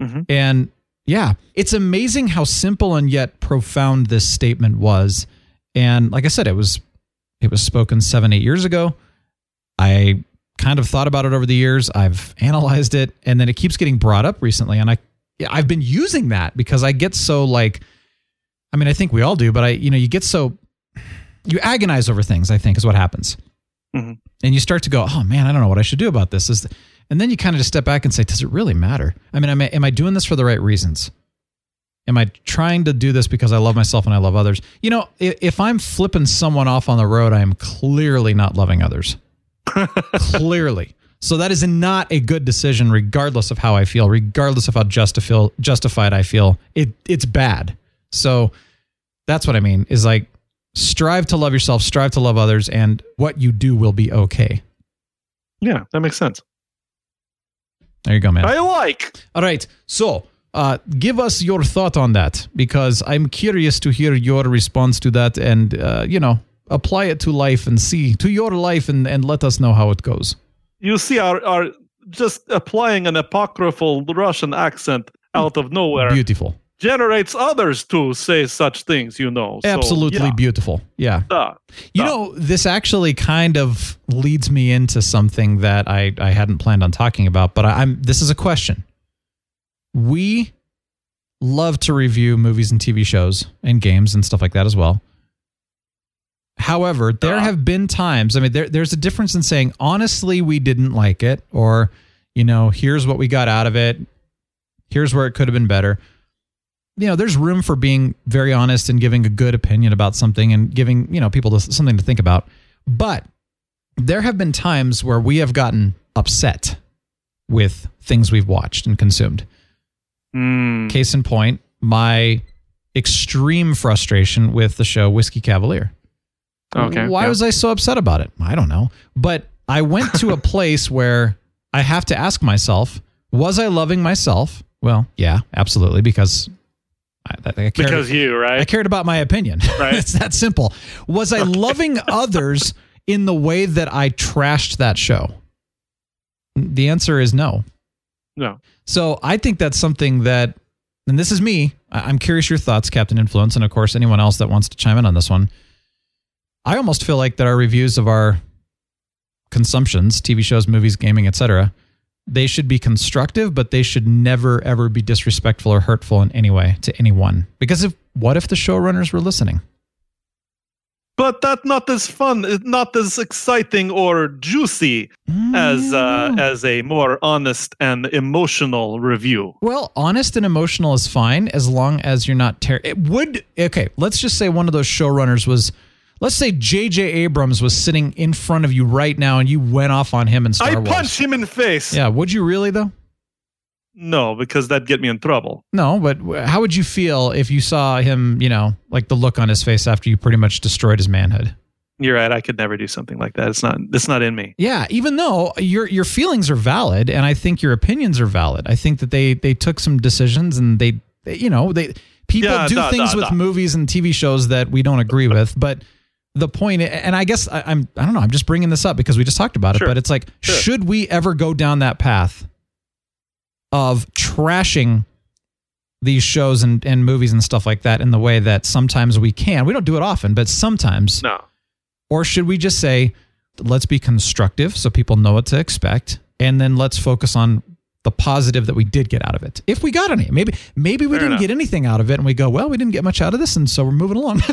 Speaker 2: Mhm.
Speaker 1: And yeah, it's amazing how simple and yet profound this statement was. And like I said, it was it was spoken seven, eight years ago. I kind of thought about it over the years. I've analyzed it, and then it keeps getting brought up recently. And I, I've been using that because I get so like, I mean, I think we all do, but I, you know, you get so you agonize over things. I think is what happens,
Speaker 2: Mhm.
Speaker 1: and you start to go, oh man, I don't know what I should do about this. Is and then you kind of just step back and say, does it really matter? I mean, am I, am I doing this for the right reasons? Am I trying to do this because I love myself and I love others? You know, if, I'm flipping someone off on the road, I am clearly not loving others. clearly. So that is not a good decision, regardless of how I feel, regardless of how justifi- justified I feel. It it's bad. So that's what I mean. Is like strive to love yourself, strive to love others, and what you do will be okay.
Speaker 2: Yeah, that makes sense.
Speaker 1: There you go, man.
Speaker 2: I like.
Speaker 1: All right. So, uh, give us your thought on that because I'm curious to hear your response to that and, uh, you know, apply it to life and see to your life and, and let us know how it goes.
Speaker 2: You see, our our just applying an apocryphal Russian accent out of nowhere
Speaker 1: Beautiful.
Speaker 2: generates others to say such things. You know, So,
Speaker 1: Absolutely
Speaker 2: yeah,
Speaker 1: beautiful. Yeah.
Speaker 2: duh.
Speaker 1: You
Speaker 2: Duh.
Speaker 1: know, this actually kind of leads me into something that I, I hadn't planned on talking about, but I, I'm this is a question. We love to review movies and TV shows and games and stuff like that as well. However, there
Speaker 2: Uh.
Speaker 1: have been times, I mean, there, there's a difference in saying, honestly, we didn't like it, or, you know, here's what we got out of it, here's where it could have been better you know there's room for being very honest and giving a good opinion about something and giving you know people to, something to think about but there have been times where we have gotten upset with things we've watched and consumed
Speaker 2: Mm,
Speaker 1: case in point my extreme frustration with the show whiskey cavalier
Speaker 2: okay.
Speaker 1: why
Speaker 2: yeah.
Speaker 1: was I so upset about it? I don't know. But I went to a place where I have to ask myself, was I loving myself? Well, yeah, absolutely, because I, I cared,
Speaker 2: because you right?
Speaker 1: I cared about my opinion.
Speaker 2: Right.
Speaker 1: it's that simple. Was I loving others in the way that I trashed that show? The answer is no.
Speaker 2: No.
Speaker 1: So I think that's something that, and this is me. I'm curious your thoughts, Captain Influence, and of course anyone else that wants to chime in on this one. I almost feel like that our reviews of our consumptions, TV shows, movies, gaming, etc., they should be constructive, but they should never ever be disrespectful or hurtful in any way to anyone. Because if what if the showrunners were listening?
Speaker 2: But that's not as fun, not as exciting or juicy as uh,
Speaker 1: Mm.
Speaker 2: as a more honest and emotional review.
Speaker 1: Well, honest and emotional is fine as long as you're not ter- it would okay, let's just say one of those showrunners was let's say JJ Abrams was sitting in front of you right now and you went off on him and Star
Speaker 2: I
Speaker 1: Wars.
Speaker 2: punch him in the face.
Speaker 1: Yeah, would you really though?
Speaker 2: No, because that'd get me in trouble.
Speaker 1: No, but how would you feel if you saw him, you know, like the look on his face after you pretty much destroyed his manhood?
Speaker 2: You're right. I could never do something like that. It's not. It's not in me.
Speaker 1: Yeah, even though your your feelings are valid and I think your opinions are valid. I think that they they took some decisions and they, they you know, they people
Speaker 2: Yeah,
Speaker 1: do
Speaker 2: duh,
Speaker 1: things
Speaker 2: duh,
Speaker 1: with
Speaker 2: duh.
Speaker 1: movies and TV shows that we don't agree with, but the point and I guess I, I'm I don't know, I'm just bringing this up because we just talked about it, but it's like
Speaker 2: Sure.
Speaker 1: should we ever go down that path of trashing these shows and, and movies and stuff like that in the way that sometimes we can. We don't do it often, but sometimes
Speaker 2: No.
Speaker 1: or should we just say, let's be constructive so people know what to expect, and then let's focus on the positive that we did get out of it? If we got any, maybe maybe we
Speaker 2: Fair
Speaker 1: didn't
Speaker 2: enough.
Speaker 1: get anything out of it, and we go, well, we didn't get much out of this, and so we're moving along.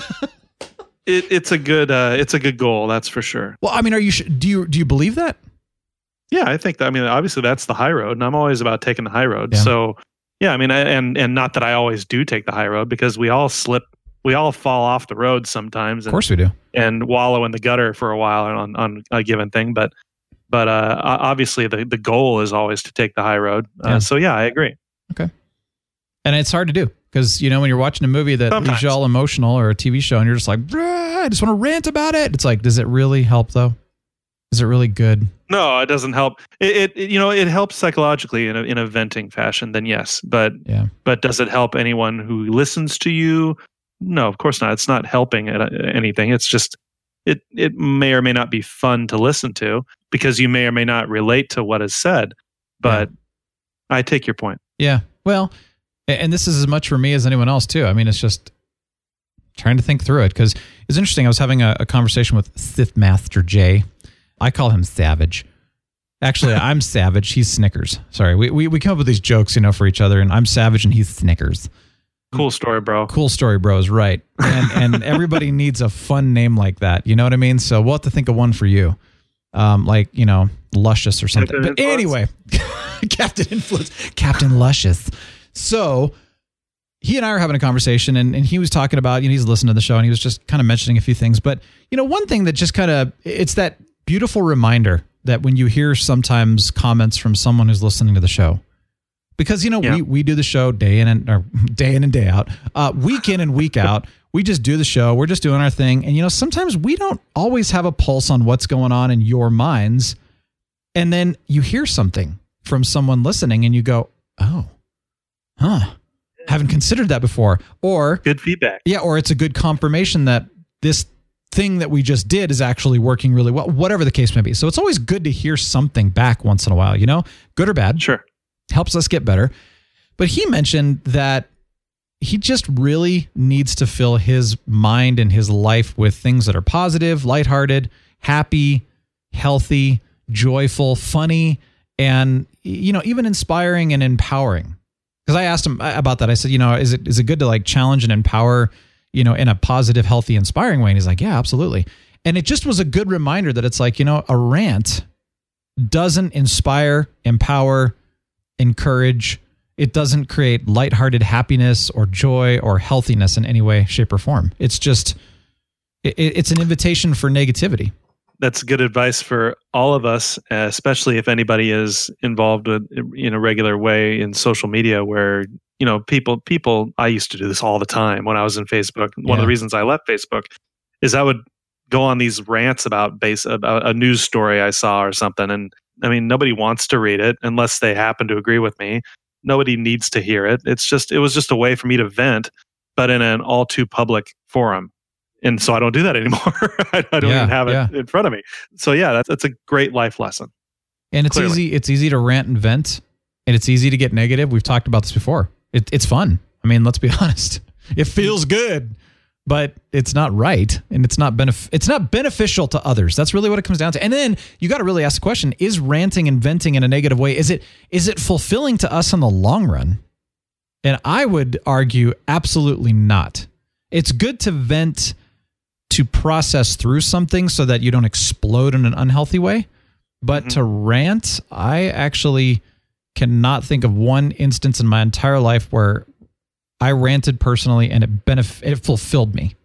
Speaker 2: It, it's a good. Uh, it's a good goal. That's for sure.
Speaker 1: well, I mean, are you sh- do you do you believe that?
Speaker 2: Yeah, I think. That, I mean, obviously that's the high road, and I'm always about taking the high road.
Speaker 1: Yeah.
Speaker 2: So, yeah, I mean, I, and and not that I always do take the high road because we all slip we all fall off the road sometimes
Speaker 1: Of course we do.
Speaker 2: and wallow in the gutter for a while on, on a given thing. But but uh, obviously the, the goal is always to take the high road. Uh,
Speaker 1: Yeah.
Speaker 2: So yeah, I agree.
Speaker 1: Okay, and it's hard to do because you know when you're watching a movie that leaves you all emotional or a TV show and you're just like, I just want to rant about it. It's like, does it really help though? Is it really good?
Speaker 2: No, it doesn't help. It, it, you know it helps psychologically in a, in a venting fashion. Then yes, but
Speaker 1: Yeah.
Speaker 2: but does it help anyone who listens to you? No, of course not. It's not helping at- anything. It's just it it may or may not be fun to listen to because you may or may not relate to what is said. But I take your point.
Speaker 1: Yeah. Well, and this is as much for me as anyone else too. I mean, it's just trying to think through it because it's interesting. I was having a, a conversation with Sith Master Jay. I call him Savage. Actually, I'm Savage. He's Snickers. Sorry, we, we we come up with these jokes, you know, for each other, and I'm Savage and he's Snickers.
Speaker 2: Cool story, bro.
Speaker 1: Cool story, bros. Right, and and everybody needs a fun name like that. You know what I mean? So we'll have to think of one for you, um, like you know, Luscious or something.
Speaker 2: Captain
Speaker 1: But
Speaker 2: Influence?
Speaker 1: anyway, Captain Influence, Captain Luscious. So he and I were having a conversation, and, and he was talking about, you know, he's listening to the show, and he was just kind of mentioning a few things. But you know, one thing that just kind of it's that beautiful reminder that when you hear sometimes comments from someone who's listening to the show, because you know
Speaker 2: Yeah.
Speaker 1: we we do the show day in and or day in and day out, uh, week in and week out. We just do the show. We're just doing our thing, and you know sometimes we don't always have a pulse on what's going on in your minds, and then you hear something from someone listening, and you go, "Oh, huh." Haven't considered that before. Or
Speaker 2: Good feedback.
Speaker 1: yeah, or it's a good confirmation that this thing that we just did is actually working really well, whatever the case may be. So it's always good to hear something back once in a while, you know, good or bad,
Speaker 2: Sure.
Speaker 1: helps us get better. But he mentioned that he just really needs to fill his mind and his life with things that are positive, lighthearted, happy, healthy, joyful, funny, and you know, even inspiring and empowering. Because I asked him about that. I said, you know, is it is it good to like challenge and empower, you know, in a positive, healthy, inspiring way? And he's like, yeah, absolutely. And it just was a good reminder that it's like, you know, a rant doesn't inspire, empower, encourage. It doesn't create lighthearted happiness or joy or healthiness in any way, shape, or form. It's just, it, it's an invitation for negativity.
Speaker 2: That's good advice for all of us, especially if anybody is involved with, in a regular way in social media where you know people people I used to do this all the time when I was in Facebook. One of the reasons I left Facebook is I would go on these rants about base about a news story I saw or something and I mean nobody wants to read it unless they happen to agree with me. Nobody needs to hear it. It's just it was just a way for me to vent but in an all too public forum. And so I don't do that anymore. I, I don't
Speaker 1: Yeah,
Speaker 2: even have it
Speaker 1: yeah.
Speaker 2: in front of me. So yeah, that's that's a great life lesson.
Speaker 1: And it's
Speaker 2: Clearly.
Speaker 1: easy. It's easy to rant and vent, and it's easy to get negative. We've talked about this before. It, it's fun. I mean, let's be honest. It feels good, but it's not right, and it's not benef- It's not beneficial to others. That's really what it comes down to. And then you got to really ask the question: Is ranting and venting in a negative way? Is it is it fulfilling to us in the long run? And I would argue absolutely not. It's good to vent to process through something so that you don't explode in an unhealthy way. But mm-hmm. to rant, I actually cannot think of one instance in my entire life where I ranted personally and it benef- it fulfilled me.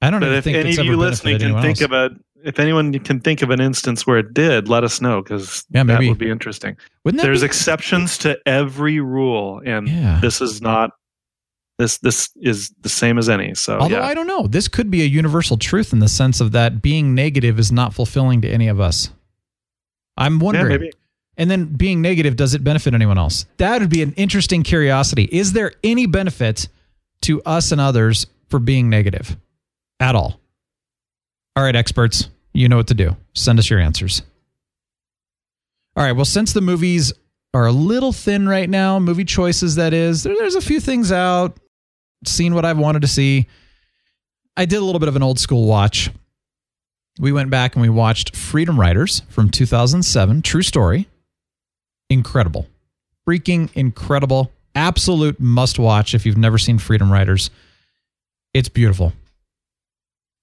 Speaker 1: I don't even
Speaker 2: if
Speaker 1: think
Speaker 2: any of you listening can think
Speaker 1: else.
Speaker 2: of a if anyone can think of an instance where it did, let us know because
Speaker 1: Yeah,
Speaker 2: that
Speaker 1: maybe.
Speaker 2: would be interesting.
Speaker 1: Wouldn't that
Speaker 2: There's
Speaker 1: be-
Speaker 2: exceptions to every rule, and
Speaker 1: Yeah.
Speaker 2: this is not this this is the same as any. So
Speaker 1: Although
Speaker 2: yeah,
Speaker 1: I don't know, this could be a universal truth in the sense of that being negative is not fulfilling to any of us. I'm
Speaker 2: yeah,
Speaker 1: wondering.
Speaker 2: maybe.
Speaker 1: And then being negative, does it benefit anyone else? That would be an interesting curiosity. Is there any benefit to us and others for being negative at all? All right, experts, you know what to do. Send us your answers. All right, well, since the movies are a little thin right now, movie choices, that is, there's a few things out, seen what I've wanted to see. I did a little bit of an old school watch. We went back and we watched Freedom Writers from 2007, true story. Incredible. Freaking incredible. Absolute must watch if you've never seen Freedom Writers. It's beautiful.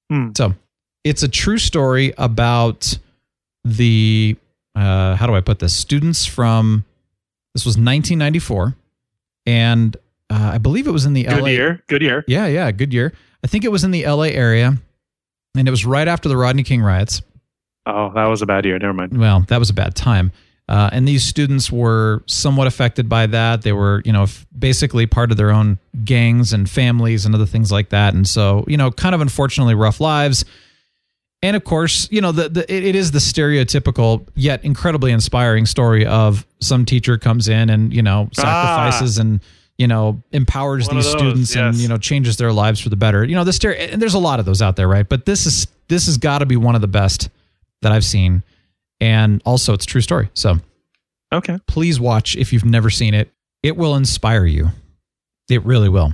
Speaker 2: Hmm.
Speaker 1: So, it's a true story about the uh, how do I put this? Students from this was 1994, and Uh, I believe it was in the
Speaker 2: Good
Speaker 1: LA.
Speaker 2: year. Good year.
Speaker 1: Yeah, yeah, good year. I think it was in the LA area, and it was right after the Rodney King riots.
Speaker 2: Oh, that was a bad year. Never mind.
Speaker 1: Well, that was a bad time. Uh, and these students were somewhat affected by that. They were, you know, f- basically part of their own gangs and families and other things like that. And so, you know, kind of unfortunately rough lives. And of course, you know, the, the it, is the stereotypical yet incredibly inspiring story of some teacher comes in and you know sacrifices and you know empowers these
Speaker 2: those,
Speaker 1: students and you know changes their lives for the better. You know, the stereo and there's a lot of those out there, right? But this is this has got to be one of the best that I've seen, and also it's a true story. So
Speaker 2: Okay.
Speaker 1: please watch if you've never seen it. It will inspire you. It really will.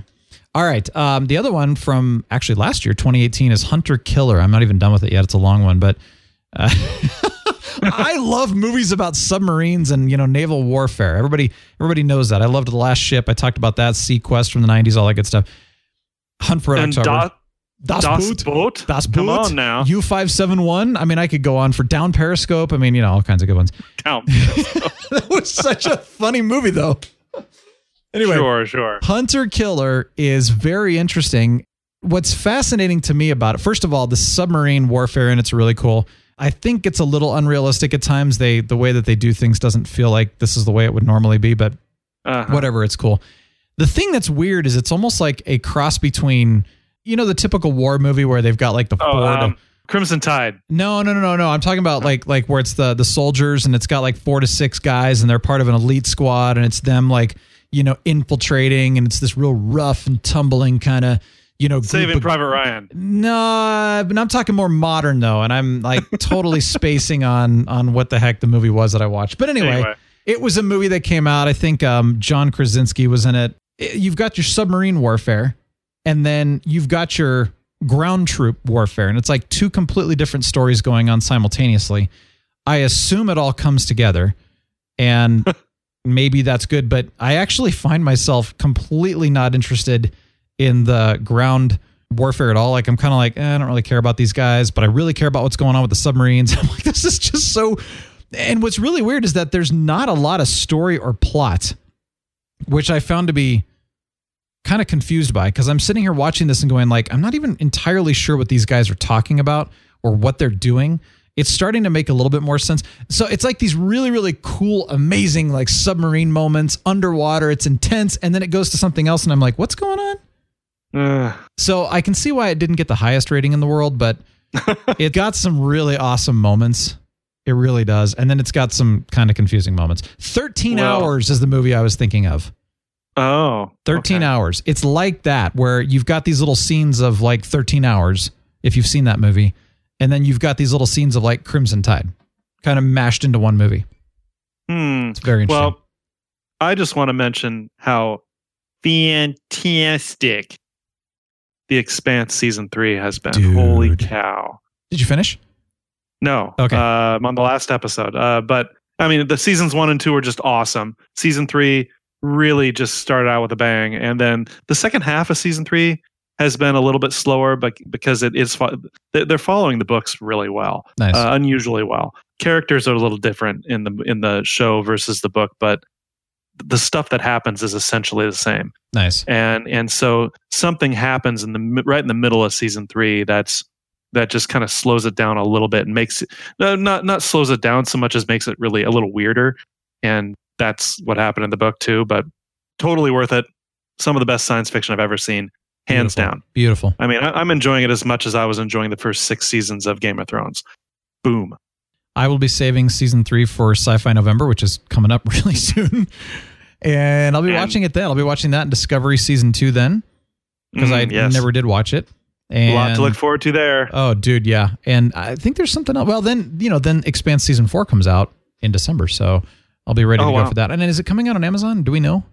Speaker 1: All right. Um, the other one from actually last year, 2018, is Hunter Killer. I'm not even done with it yet. It's a long one, but uh, I love movies about submarines and you know naval warfare. Everybody, everybody knows that. I loved the last ship. I talked about that. Sea Quest from the 90s, all that good stuff. Hunt for Red
Speaker 2: And
Speaker 1: October.
Speaker 2: Das,
Speaker 1: Das,
Speaker 2: das
Speaker 1: Boot.
Speaker 2: Boot.
Speaker 1: Das
Speaker 2: Come
Speaker 1: Boot.
Speaker 2: on now.
Speaker 1: U571. I mean, I could go on for Down Periscope. I mean, you know, all kinds of good ones.
Speaker 2: Count.
Speaker 1: that was such a funny movie, though. Anyway,
Speaker 2: Sure, sure.
Speaker 1: Hunter Killer is very interesting. What's fascinating to me about it, first of all, the submarine warfare in it's really cool. I think it's a little unrealistic at times. They the way that they do things doesn't feel like this is the way it would normally be, but
Speaker 2: Uh-huh.
Speaker 1: whatever, it's cool. The thing that's weird is it's almost like a cross between you know the typical war movie where they've got like the
Speaker 2: Oh,
Speaker 1: four to-
Speaker 2: um, Crimson Tide.
Speaker 1: no, no, no, no, no. I'm talking about like like where it's the the soldiers and it's got like four to six guys and they're part of an elite squad and it's them like you know infiltrating and it's this real rough and tumbling kind of you know
Speaker 2: Saving
Speaker 1: of-
Speaker 2: Private Ryan.
Speaker 1: No, but I'm talking more modern though, and I'm like totally spacing on on what the heck the movie was that I watched. But anyway,
Speaker 2: Anyway.
Speaker 1: it was a movie that came out. I think um, John Krasinski was in it. It- You've got your submarine warfare, and then you've got your ground troop warfare, and it's like two completely different stories going on simultaneously. I assume it all comes together, and maybe that's good. But I actually find myself completely not interested in the ground warfare at all. Like I'm kind of like, eh, I don't really care about these guys, but I really care about what's going on with the submarines. I'm like, this is just so. And what's really weird is that there's not a lot of story or plot, which I found to be kind of confused by because I'm sitting here watching this and going like, I'm not even entirely sure what these guys are talking about or what they're doing. It's starting to make a little bit more sense. So it's like these really, really cool, amazing like submarine moments underwater. It's intense, and then it goes to something else, and I'm like, what's going on?
Speaker 2: Uh,
Speaker 1: So I can see why it didn't get the highest rating in the world, but it got some really awesome moments. It really does. And then it's got some kind of confusing moments. 13
Speaker 2: Well-
Speaker 1: hours is the movie I was thinking of.
Speaker 2: Oh.
Speaker 1: 13
Speaker 2: okay.
Speaker 1: hours. It's like that, where you've got these little scenes of like 13 hours, if you've seen that movie. And then you've got these little scenes of like Crimson Tide kind of mashed into one movie.
Speaker 2: Hmm.
Speaker 1: It's very interesting.
Speaker 2: Well, I just want to mention how fantastic The Expanse season three has been.
Speaker 1: Dude.
Speaker 2: Holy cow!
Speaker 1: Did you finish?
Speaker 2: No,
Speaker 1: Okay.
Speaker 2: Uh, I'm on the last episode, uh, but I mean, the seasons one and two are just awesome. Season three really just started out with a bang, and then the second half of season three has been a little bit slower, but because it is fo- they're following the books really well,
Speaker 1: Nice.
Speaker 2: uh, unusually well. Characters are a little different in the in the show versus the book, but the stuff that happens is essentially the same
Speaker 1: nice.
Speaker 2: and and so something happens in the right in the middle of season three that's that just kind of slows it down a little bit and makes it no, not not slows it down so much as makes it really a little weirder and that's what happened in the book too but totally worth it some of the best science fiction i've ever seen hands
Speaker 1: Beautiful.
Speaker 2: down
Speaker 1: Beautiful.
Speaker 2: i mean I, i'm enjoying it as much as i was enjoying the first six seasons of game of thrones boom
Speaker 1: I will be saving season three for Sci Fi November, which is coming up really soon. And I'll be
Speaker 2: And-
Speaker 1: watching it then. I'll be watching that in Discovery season two then because I
Speaker 2: Mm, yes.
Speaker 1: never did watch it.
Speaker 2: a lot to look forward to there
Speaker 1: Oh, dude, yeah. And I think there's something else. Well, then, you know, then Expanse season four comes out in December. So I'll be ready
Speaker 2: Oh,
Speaker 1: to go
Speaker 2: wow.
Speaker 1: for that. And then is it coming out on Amazon? Do we know?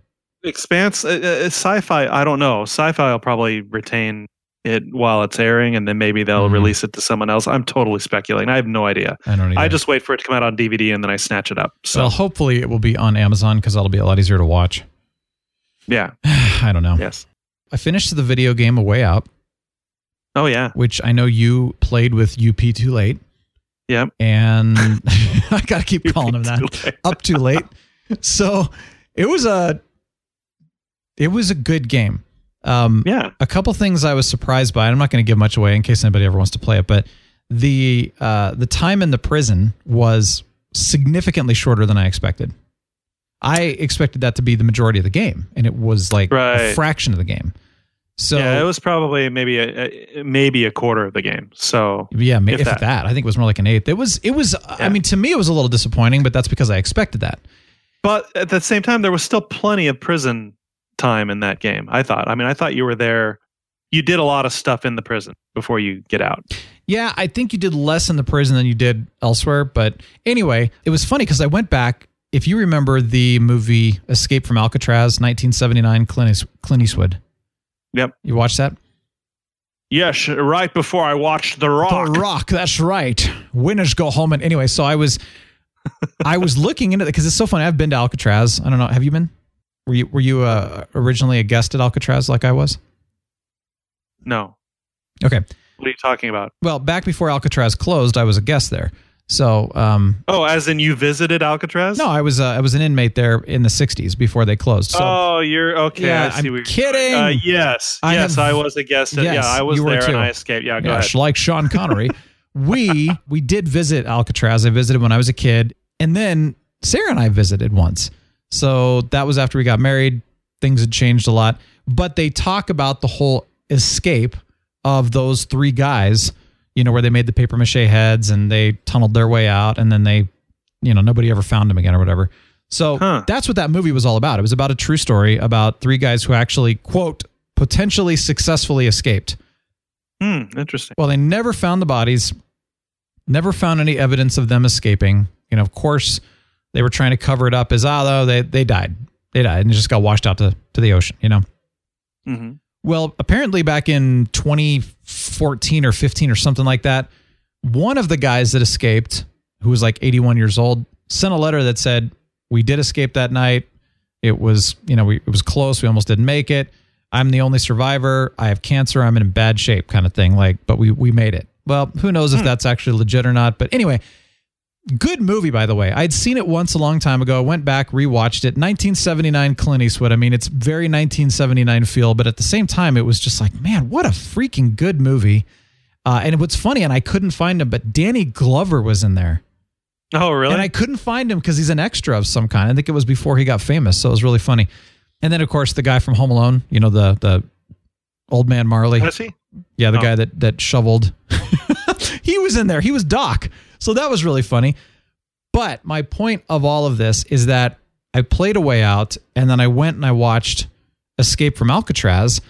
Speaker 2: Expanse, uh, uh, sci-fi. I don't know. Sci-fi will probably retain it while it's airing, and then maybe they'll
Speaker 1: Mhm.
Speaker 2: release it to someone else. I'm totally speculating. I have no idea.
Speaker 1: I don't know.
Speaker 2: I just wait for it to come out on DVD, and then I snatch it up. So
Speaker 1: well, hopefully it will be on Amazon because that'll be a lot easier to watch.
Speaker 2: yeah,
Speaker 1: I don't know.
Speaker 2: yes.
Speaker 1: I finished the video game A Way Out,
Speaker 2: Oh yeah,
Speaker 1: which I know you played with UP Too Late.
Speaker 2: Yep.
Speaker 1: And I got to keep calling him that. Up too late. So it was a It was a good game. Um,
Speaker 2: Yeah.
Speaker 1: a couple things I was surprised by. and I'm not going to give much away in case anybody ever wants to play it, but the uh, the time in the prison was significantly shorter than I expected. I expected that to be the majority of the game, and it was like a fraction of the game. So
Speaker 2: yeah, it was probably maybe a, a maybe a quarter of the game. So
Speaker 1: yeah, if,
Speaker 2: if
Speaker 1: that.
Speaker 2: that.
Speaker 1: I think it was more like an eighth. It was it was. I mean, to me, it was a little disappointing, but that's because I expected that.
Speaker 2: But at the same time, there was still plenty of prison time in that game. I thought. I mean, I thought you were there. You did a lot of stuff in the prison before you get out.
Speaker 1: Yeah, I think you did less in the prison than you did elsewhere. But anyway, it was funny because I went back. If you remember the movie Escape from Alcatraz, 1979, Clint Eastwood.
Speaker 2: Yep.
Speaker 1: You watched that?
Speaker 2: Yes, right before I watched The Rock.
Speaker 1: The Rock. That's right. Winners go home. And anyway, so I was, I was looking into it because it's so funny. I've been to Alcatraz. I don't know. Have you been? Were you were you uh, originally a guest at Alcatraz like I was?
Speaker 2: No,
Speaker 1: Okay.
Speaker 2: what are you talking about?
Speaker 1: Well, back before Alcatraz closed, I was a guest there. So um,
Speaker 2: Oh, as in you visited Alcatraz?
Speaker 1: no, I was uh, I was an inmate there in the '60s before they closed. So
Speaker 2: oh, you're okay.
Speaker 1: Yeah,
Speaker 2: I see
Speaker 1: I'm
Speaker 2: what you're
Speaker 1: kidding.
Speaker 2: Uh, yes,
Speaker 1: I
Speaker 2: yes,
Speaker 1: have-
Speaker 2: I was a guest.
Speaker 1: Yes,
Speaker 2: yeah, I was there
Speaker 1: too.
Speaker 2: and I escaped. Yeah, go
Speaker 1: yeah,
Speaker 2: ahead.
Speaker 1: like Sean Connery. we we did visit Alcatraz. I visited when I was a kid, and then Sarah and I visited once. So that was after we got married. Things had changed a lot, but they talk about the whole escape of those three guys. You know, where they made the paper mache heads and they tunneled their way out, and then they, you know, nobody ever found them again or whatever. So
Speaker 2: Huh.
Speaker 1: that's what that movie was all about. It was about a true story about three guys who actually quote potentially successfully escaped.
Speaker 2: Hmm, interesting.
Speaker 1: Well, they never found the bodies, never found any evidence of them escaping. You know, of course, they were trying to cover it up as, ah, though they, they died. They died and just got washed out to, to the ocean, you know?
Speaker 2: hmm
Speaker 1: Well, apparently back in 2014 or 15 or something like that, one of the guys that escaped, who was like 81 years old, sent a letter that said, "We did escape that night. It was, you know, we, it was close. We almost didn't make it. I'm the only survivor. I have cancer. I'm in bad shape, kind of thing. Like, but we we made it. Well, who knows if hmm. that's actually legit or not? But anyway, good movie by the way. I'd seen it once a long time ago. I went back, rewatched it. 1979 Clint Eastwood. I mean, it's very 1979 feel, but at the same time, it was just like, man, what a freaking good movie. Uh, and what's funny, and I couldn't find him, but Danny Glover was in there.
Speaker 2: Oh, really?
Speaker 1: And I couldn't find him because he's an extra of some kind. I think it was before he got famous, so it was really funny. And then, of course, the guy from Home Alone, you know, the the old man Marley.
Speaker 2: Was he?
Speaker 1: Yeah, the
Speaker 2: Oh.
Speaker 1: guy that that shoveled. he was in there. He was Doc. So that was really funny. But my point of all of this is that I played a way out and then I went and I watched Escape from Alcatraz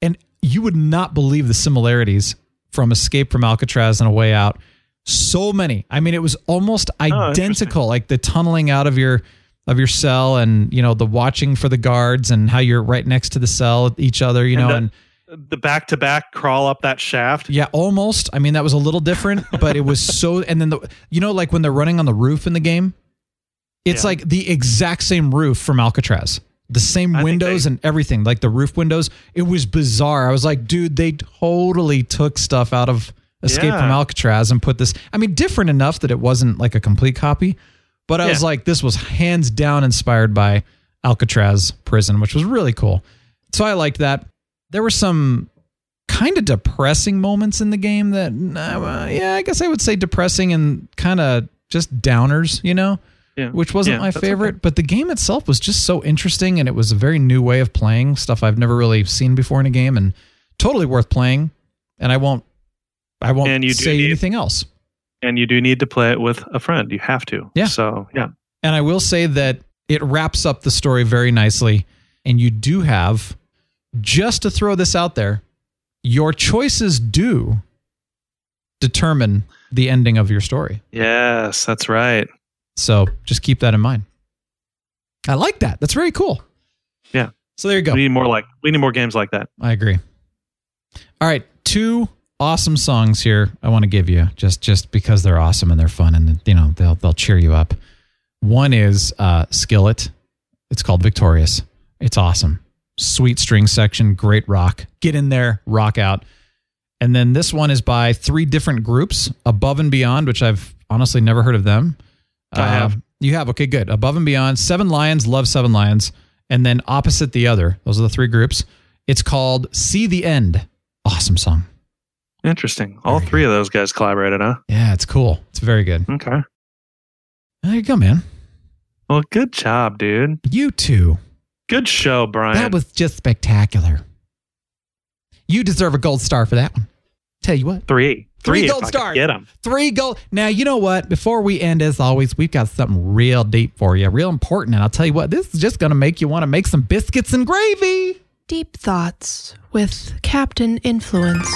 Speaker 1: and you would not believe the similarities from Escape from Alcatraz and a way out. So many. I mean it was almost
Speaker 2: Oh,
Speaker 1: identical like the tunneling out of your of your cell and you know the watching for the guards and how you're right next to the cell each other, you
Speaker 2: And
Speaker 1: know
Speaker 2: the-
Speaker 1: and
Speaker 2: The back to back crawl up that shaft.
Speaker 1: yeah, almost. I mean, that was a little different, but it was so. And then the, you know, like when they're running on the roof in the game, it's
Speaker 2: Yeah.
Speaker 1: like the exact same roof from Alcatraz, the same
Speaker 2: I
Speaker 1: windows
Speaker 2: they-
Speaker 1: and everything, like the roof windows. It was bizarre. I was like, dude, they totally took stuff out of Escape
Speaker 2: Yeah.
Speaker 1: from Alcatraz and put this. I mean, different enough that it wasn't like a complete copy, but I was like, this was hands down inspired by Alcatraz prison, which was really cool. So I liked that. There were some kind of depressing moments in the game that, uh, yeah, I guess I would say depressing and kind of just downers, you know,
Speaker 2: Yeah.
Speaker 1: which wasn't
Speaker 2: Yeah,
Speaker 1: my favorite.
Speaker 2: okay.
Speaker 1: But the game itself was just so interesting and it was a very new way of playing stuff I've never really seen before in a game and totally worth playing. And I won't, I won't
Speaker 2: And you
Speaker 1: say
Speaker 2: need-
Speaker 1: anything else.
Speaker 2: And you do need to play it with a friend. You have to.
Speaker 1: Yeah.
Speaker 2: So, yeah.
Speaker 1: And I will say that it wraps up the story very nicely. And you do have, just to throw this out there, your choices do determine the ending of your story.
Speaker 2: Yes, that's right.
Speaker 1: So just keep that in mind. I like that. That's very cool.
Speaker 2: Yeah.
Speaker 1: So there you go.
Speaker 2: We need more like we need more games like that.
Speaker 1: I agree. All right, two awesome songs here I want to give you just just because they're awesome and they're fun and you know they'll they'll cheer you up. One is uh, Skillet. It's called Victorious. It's awesome. Sweet string section, great rock. Get in there, rock out. And then this one is by three different groups, Above and Beyond, which I've honestly never heard of them.
Speaker 2: I uh, have.
Speaker 1: You have okay, good. Above and Beyond, Seven Lions, love Seven Lions, and then opposite the other. Those are the three groups. It's called See the End. Awesome song.
Speaker 2: Interesting. All
Speaker 1: Very
Speaker 2: three of those guys collaborated, huh?
Speaker 1: Yeah, it's cool. It's very good.
Speaker 2: Okay.
Speaker 1: There you go, man.
Speaker 2: Well, good job, dude.
Speaker 1: You too.
Speaker 2: Good show, Brian.
Speaker 1: That was just spectacular. You deserve a gold star for that one. Tell you what.
Speaker 2: three.
Speaker 1: Three
Speaker 2: Three,
Speaker 1: gold
Speaker 2: if
Speaker 1: stars.
Speaker 2: Get them.
Speaker 1: Three gold. Now, you know what? Before we end, as always, we've got something real deep for you, real important. And I'll tell you what, this is just going to make you want to make some biscuits and gravy.
Speaker 3: Deep Thoughts with Captain Influence.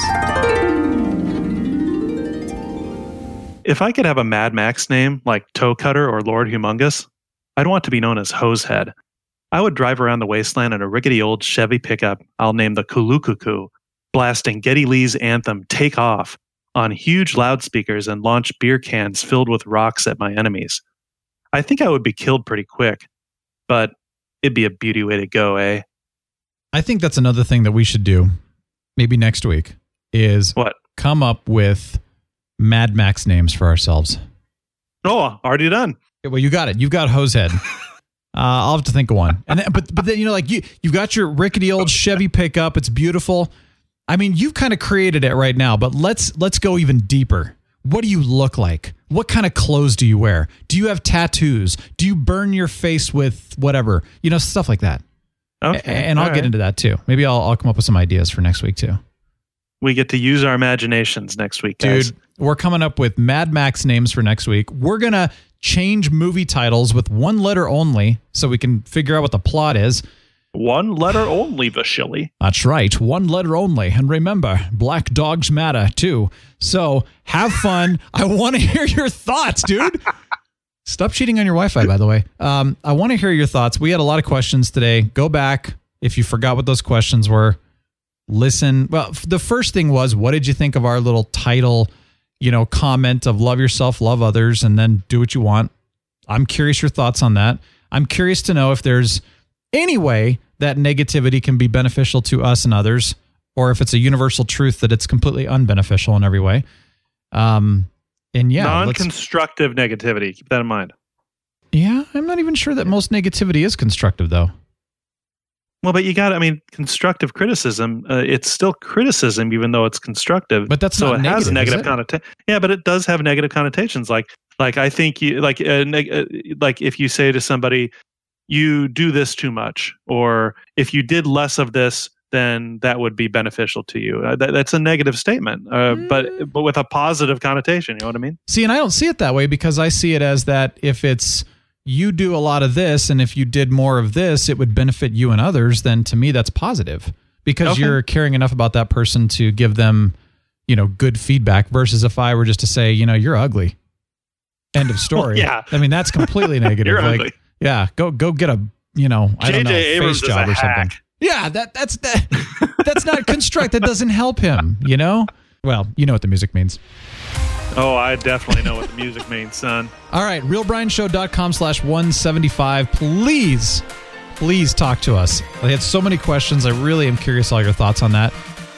Speaker 2: If I could have a Mad Max name like Toe Cutter or Lord Humongous, I'd want to be known as Hosehead. I would drive around the wasteland in a rickety old Chevy pickup I'll name the Kulukuku, blasting Geddy Lee's anthem Take Off on huge loudspeakers and launch beer cans filled with rocks at my enemies. I think I would be killed pretty quick, but it'd be a beauty way to go, eh?
Speaker 1: I think that's another thing that we should do, maybe next week, is
Speaker 2: What?
Speaker 1: come up with Mad Max names for ourselves.
Speaker 2: Oh, already done.
Speaker 1: Well, you got it. You've got Hosehead. Uh, I'll have to think of one. And then, but but then you know, like you you've got your rickety old Chevy pickup. It's beautiful. I mean, you've kind of created it right now. But let's let's go even deeper. What do you look like? What kind of clothes do you wear? Do you have tattoos? Do you burn your face with whatever? You know, stuff like that.
Speaker 2: Okay.
Speaker 1: A- and I'll
Speaker 2: all
Speaker 1: get into that too. Maybe I'll I'll come up with some ideas for next week too.
Speaker 2: We get to use our imaginations next week, guys.
Speaker 1: Dude, we're coming up with Mad Max names for next week. We're going to change movie titles with one letter only so we can figure out what the plot is.
Speaker 2: One letter only, Vasily.
Speaker 1: That's right, one letter only. And remember, black dogs matter too. So have fun. I want to hear your thoughts, dude. Stop cheating on your Wi Fi, by the way. Um, I want to hear your thoughts. We had a lot of questions today. Go back if you forgot what those questions were. Listen. Well, f- the first thing was, what did you think of our little title, you know, comment of love yourself, love others, and then do what you want? I'm curious your thoughts on that. I'm curious to know if there's any way that negativity can be beneficial to us and others, or if it's a universal truth that it's completely unbeneficial in every way. Um, and yeah,
Speaker 2: Non-constructive negativity. Keep that in mind.
Speaker 1: yeah, I'm not even sure that most negativity is constructive, though.
Speaker 2: Well, but you got. I mean, constructive criticism. Uh, it's still criticism, even though it's constructive.
Speaker 1: But that's
Speaker 2: so it has
Speaker 1: negative,
Speaker 2: negative
Speaker 1: is it?
Speaker 2: connotation. Yeah, but it does have negative connotations. Like, like I think you like, uh, neg- uh, like if you say to somebody, "You do this too much," or if you did less of this, then that would be beneficial to you. Uh, that, that's a negative statement, uh,
Speaker 1: Mm.
Speaker 2: but but with a positive connotation. You know what I mean?
Speaker 1: See, and I don't see it that way because I see it as that if it's you do a lot of this, and if you did more of this, it would benefit you and others. Then to me, that's positive because
Speaker 2: Okay.
Speaker 1: you're caring enough about that person to give them, you know, good feedback. Versus if I were just to say, you know, you're ugly. End of story.
Speaker 2: yeah.
Speaker 1: I mean that's completely negative.
Speaker 2: You're
Speaker 1: like,
Speaker 2: ugly.
Speaker 1: yeah, go go get a you know I don't know.
Speaker 2: Abrams
Speaker 1: face job or something. Yeah, that that's that that's not construct. That doesn't help him. You know. Well, you know what the music means.
Speaker 2: Oh, I definitely know what the music means, son.
Speaker 1: All right, realbrianshow.com slash 175. Please, please talk to us. I had so many questions. I really am curious all your thoughts on that.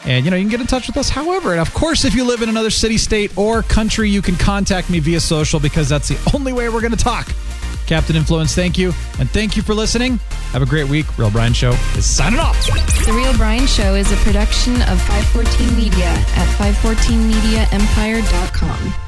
Speaker 1: And, you know, you can get in touch with us however. And, of course, if you live in another city, state, or country, you can contact me via social because that's the only way we're going to talk. Captain Influence, thank you. And thank you for listening. Have a great week. Real Brian Show is signing off.
Speaker 4: The Real Brian Show is a production of 514 Media at 514mediaempire.com.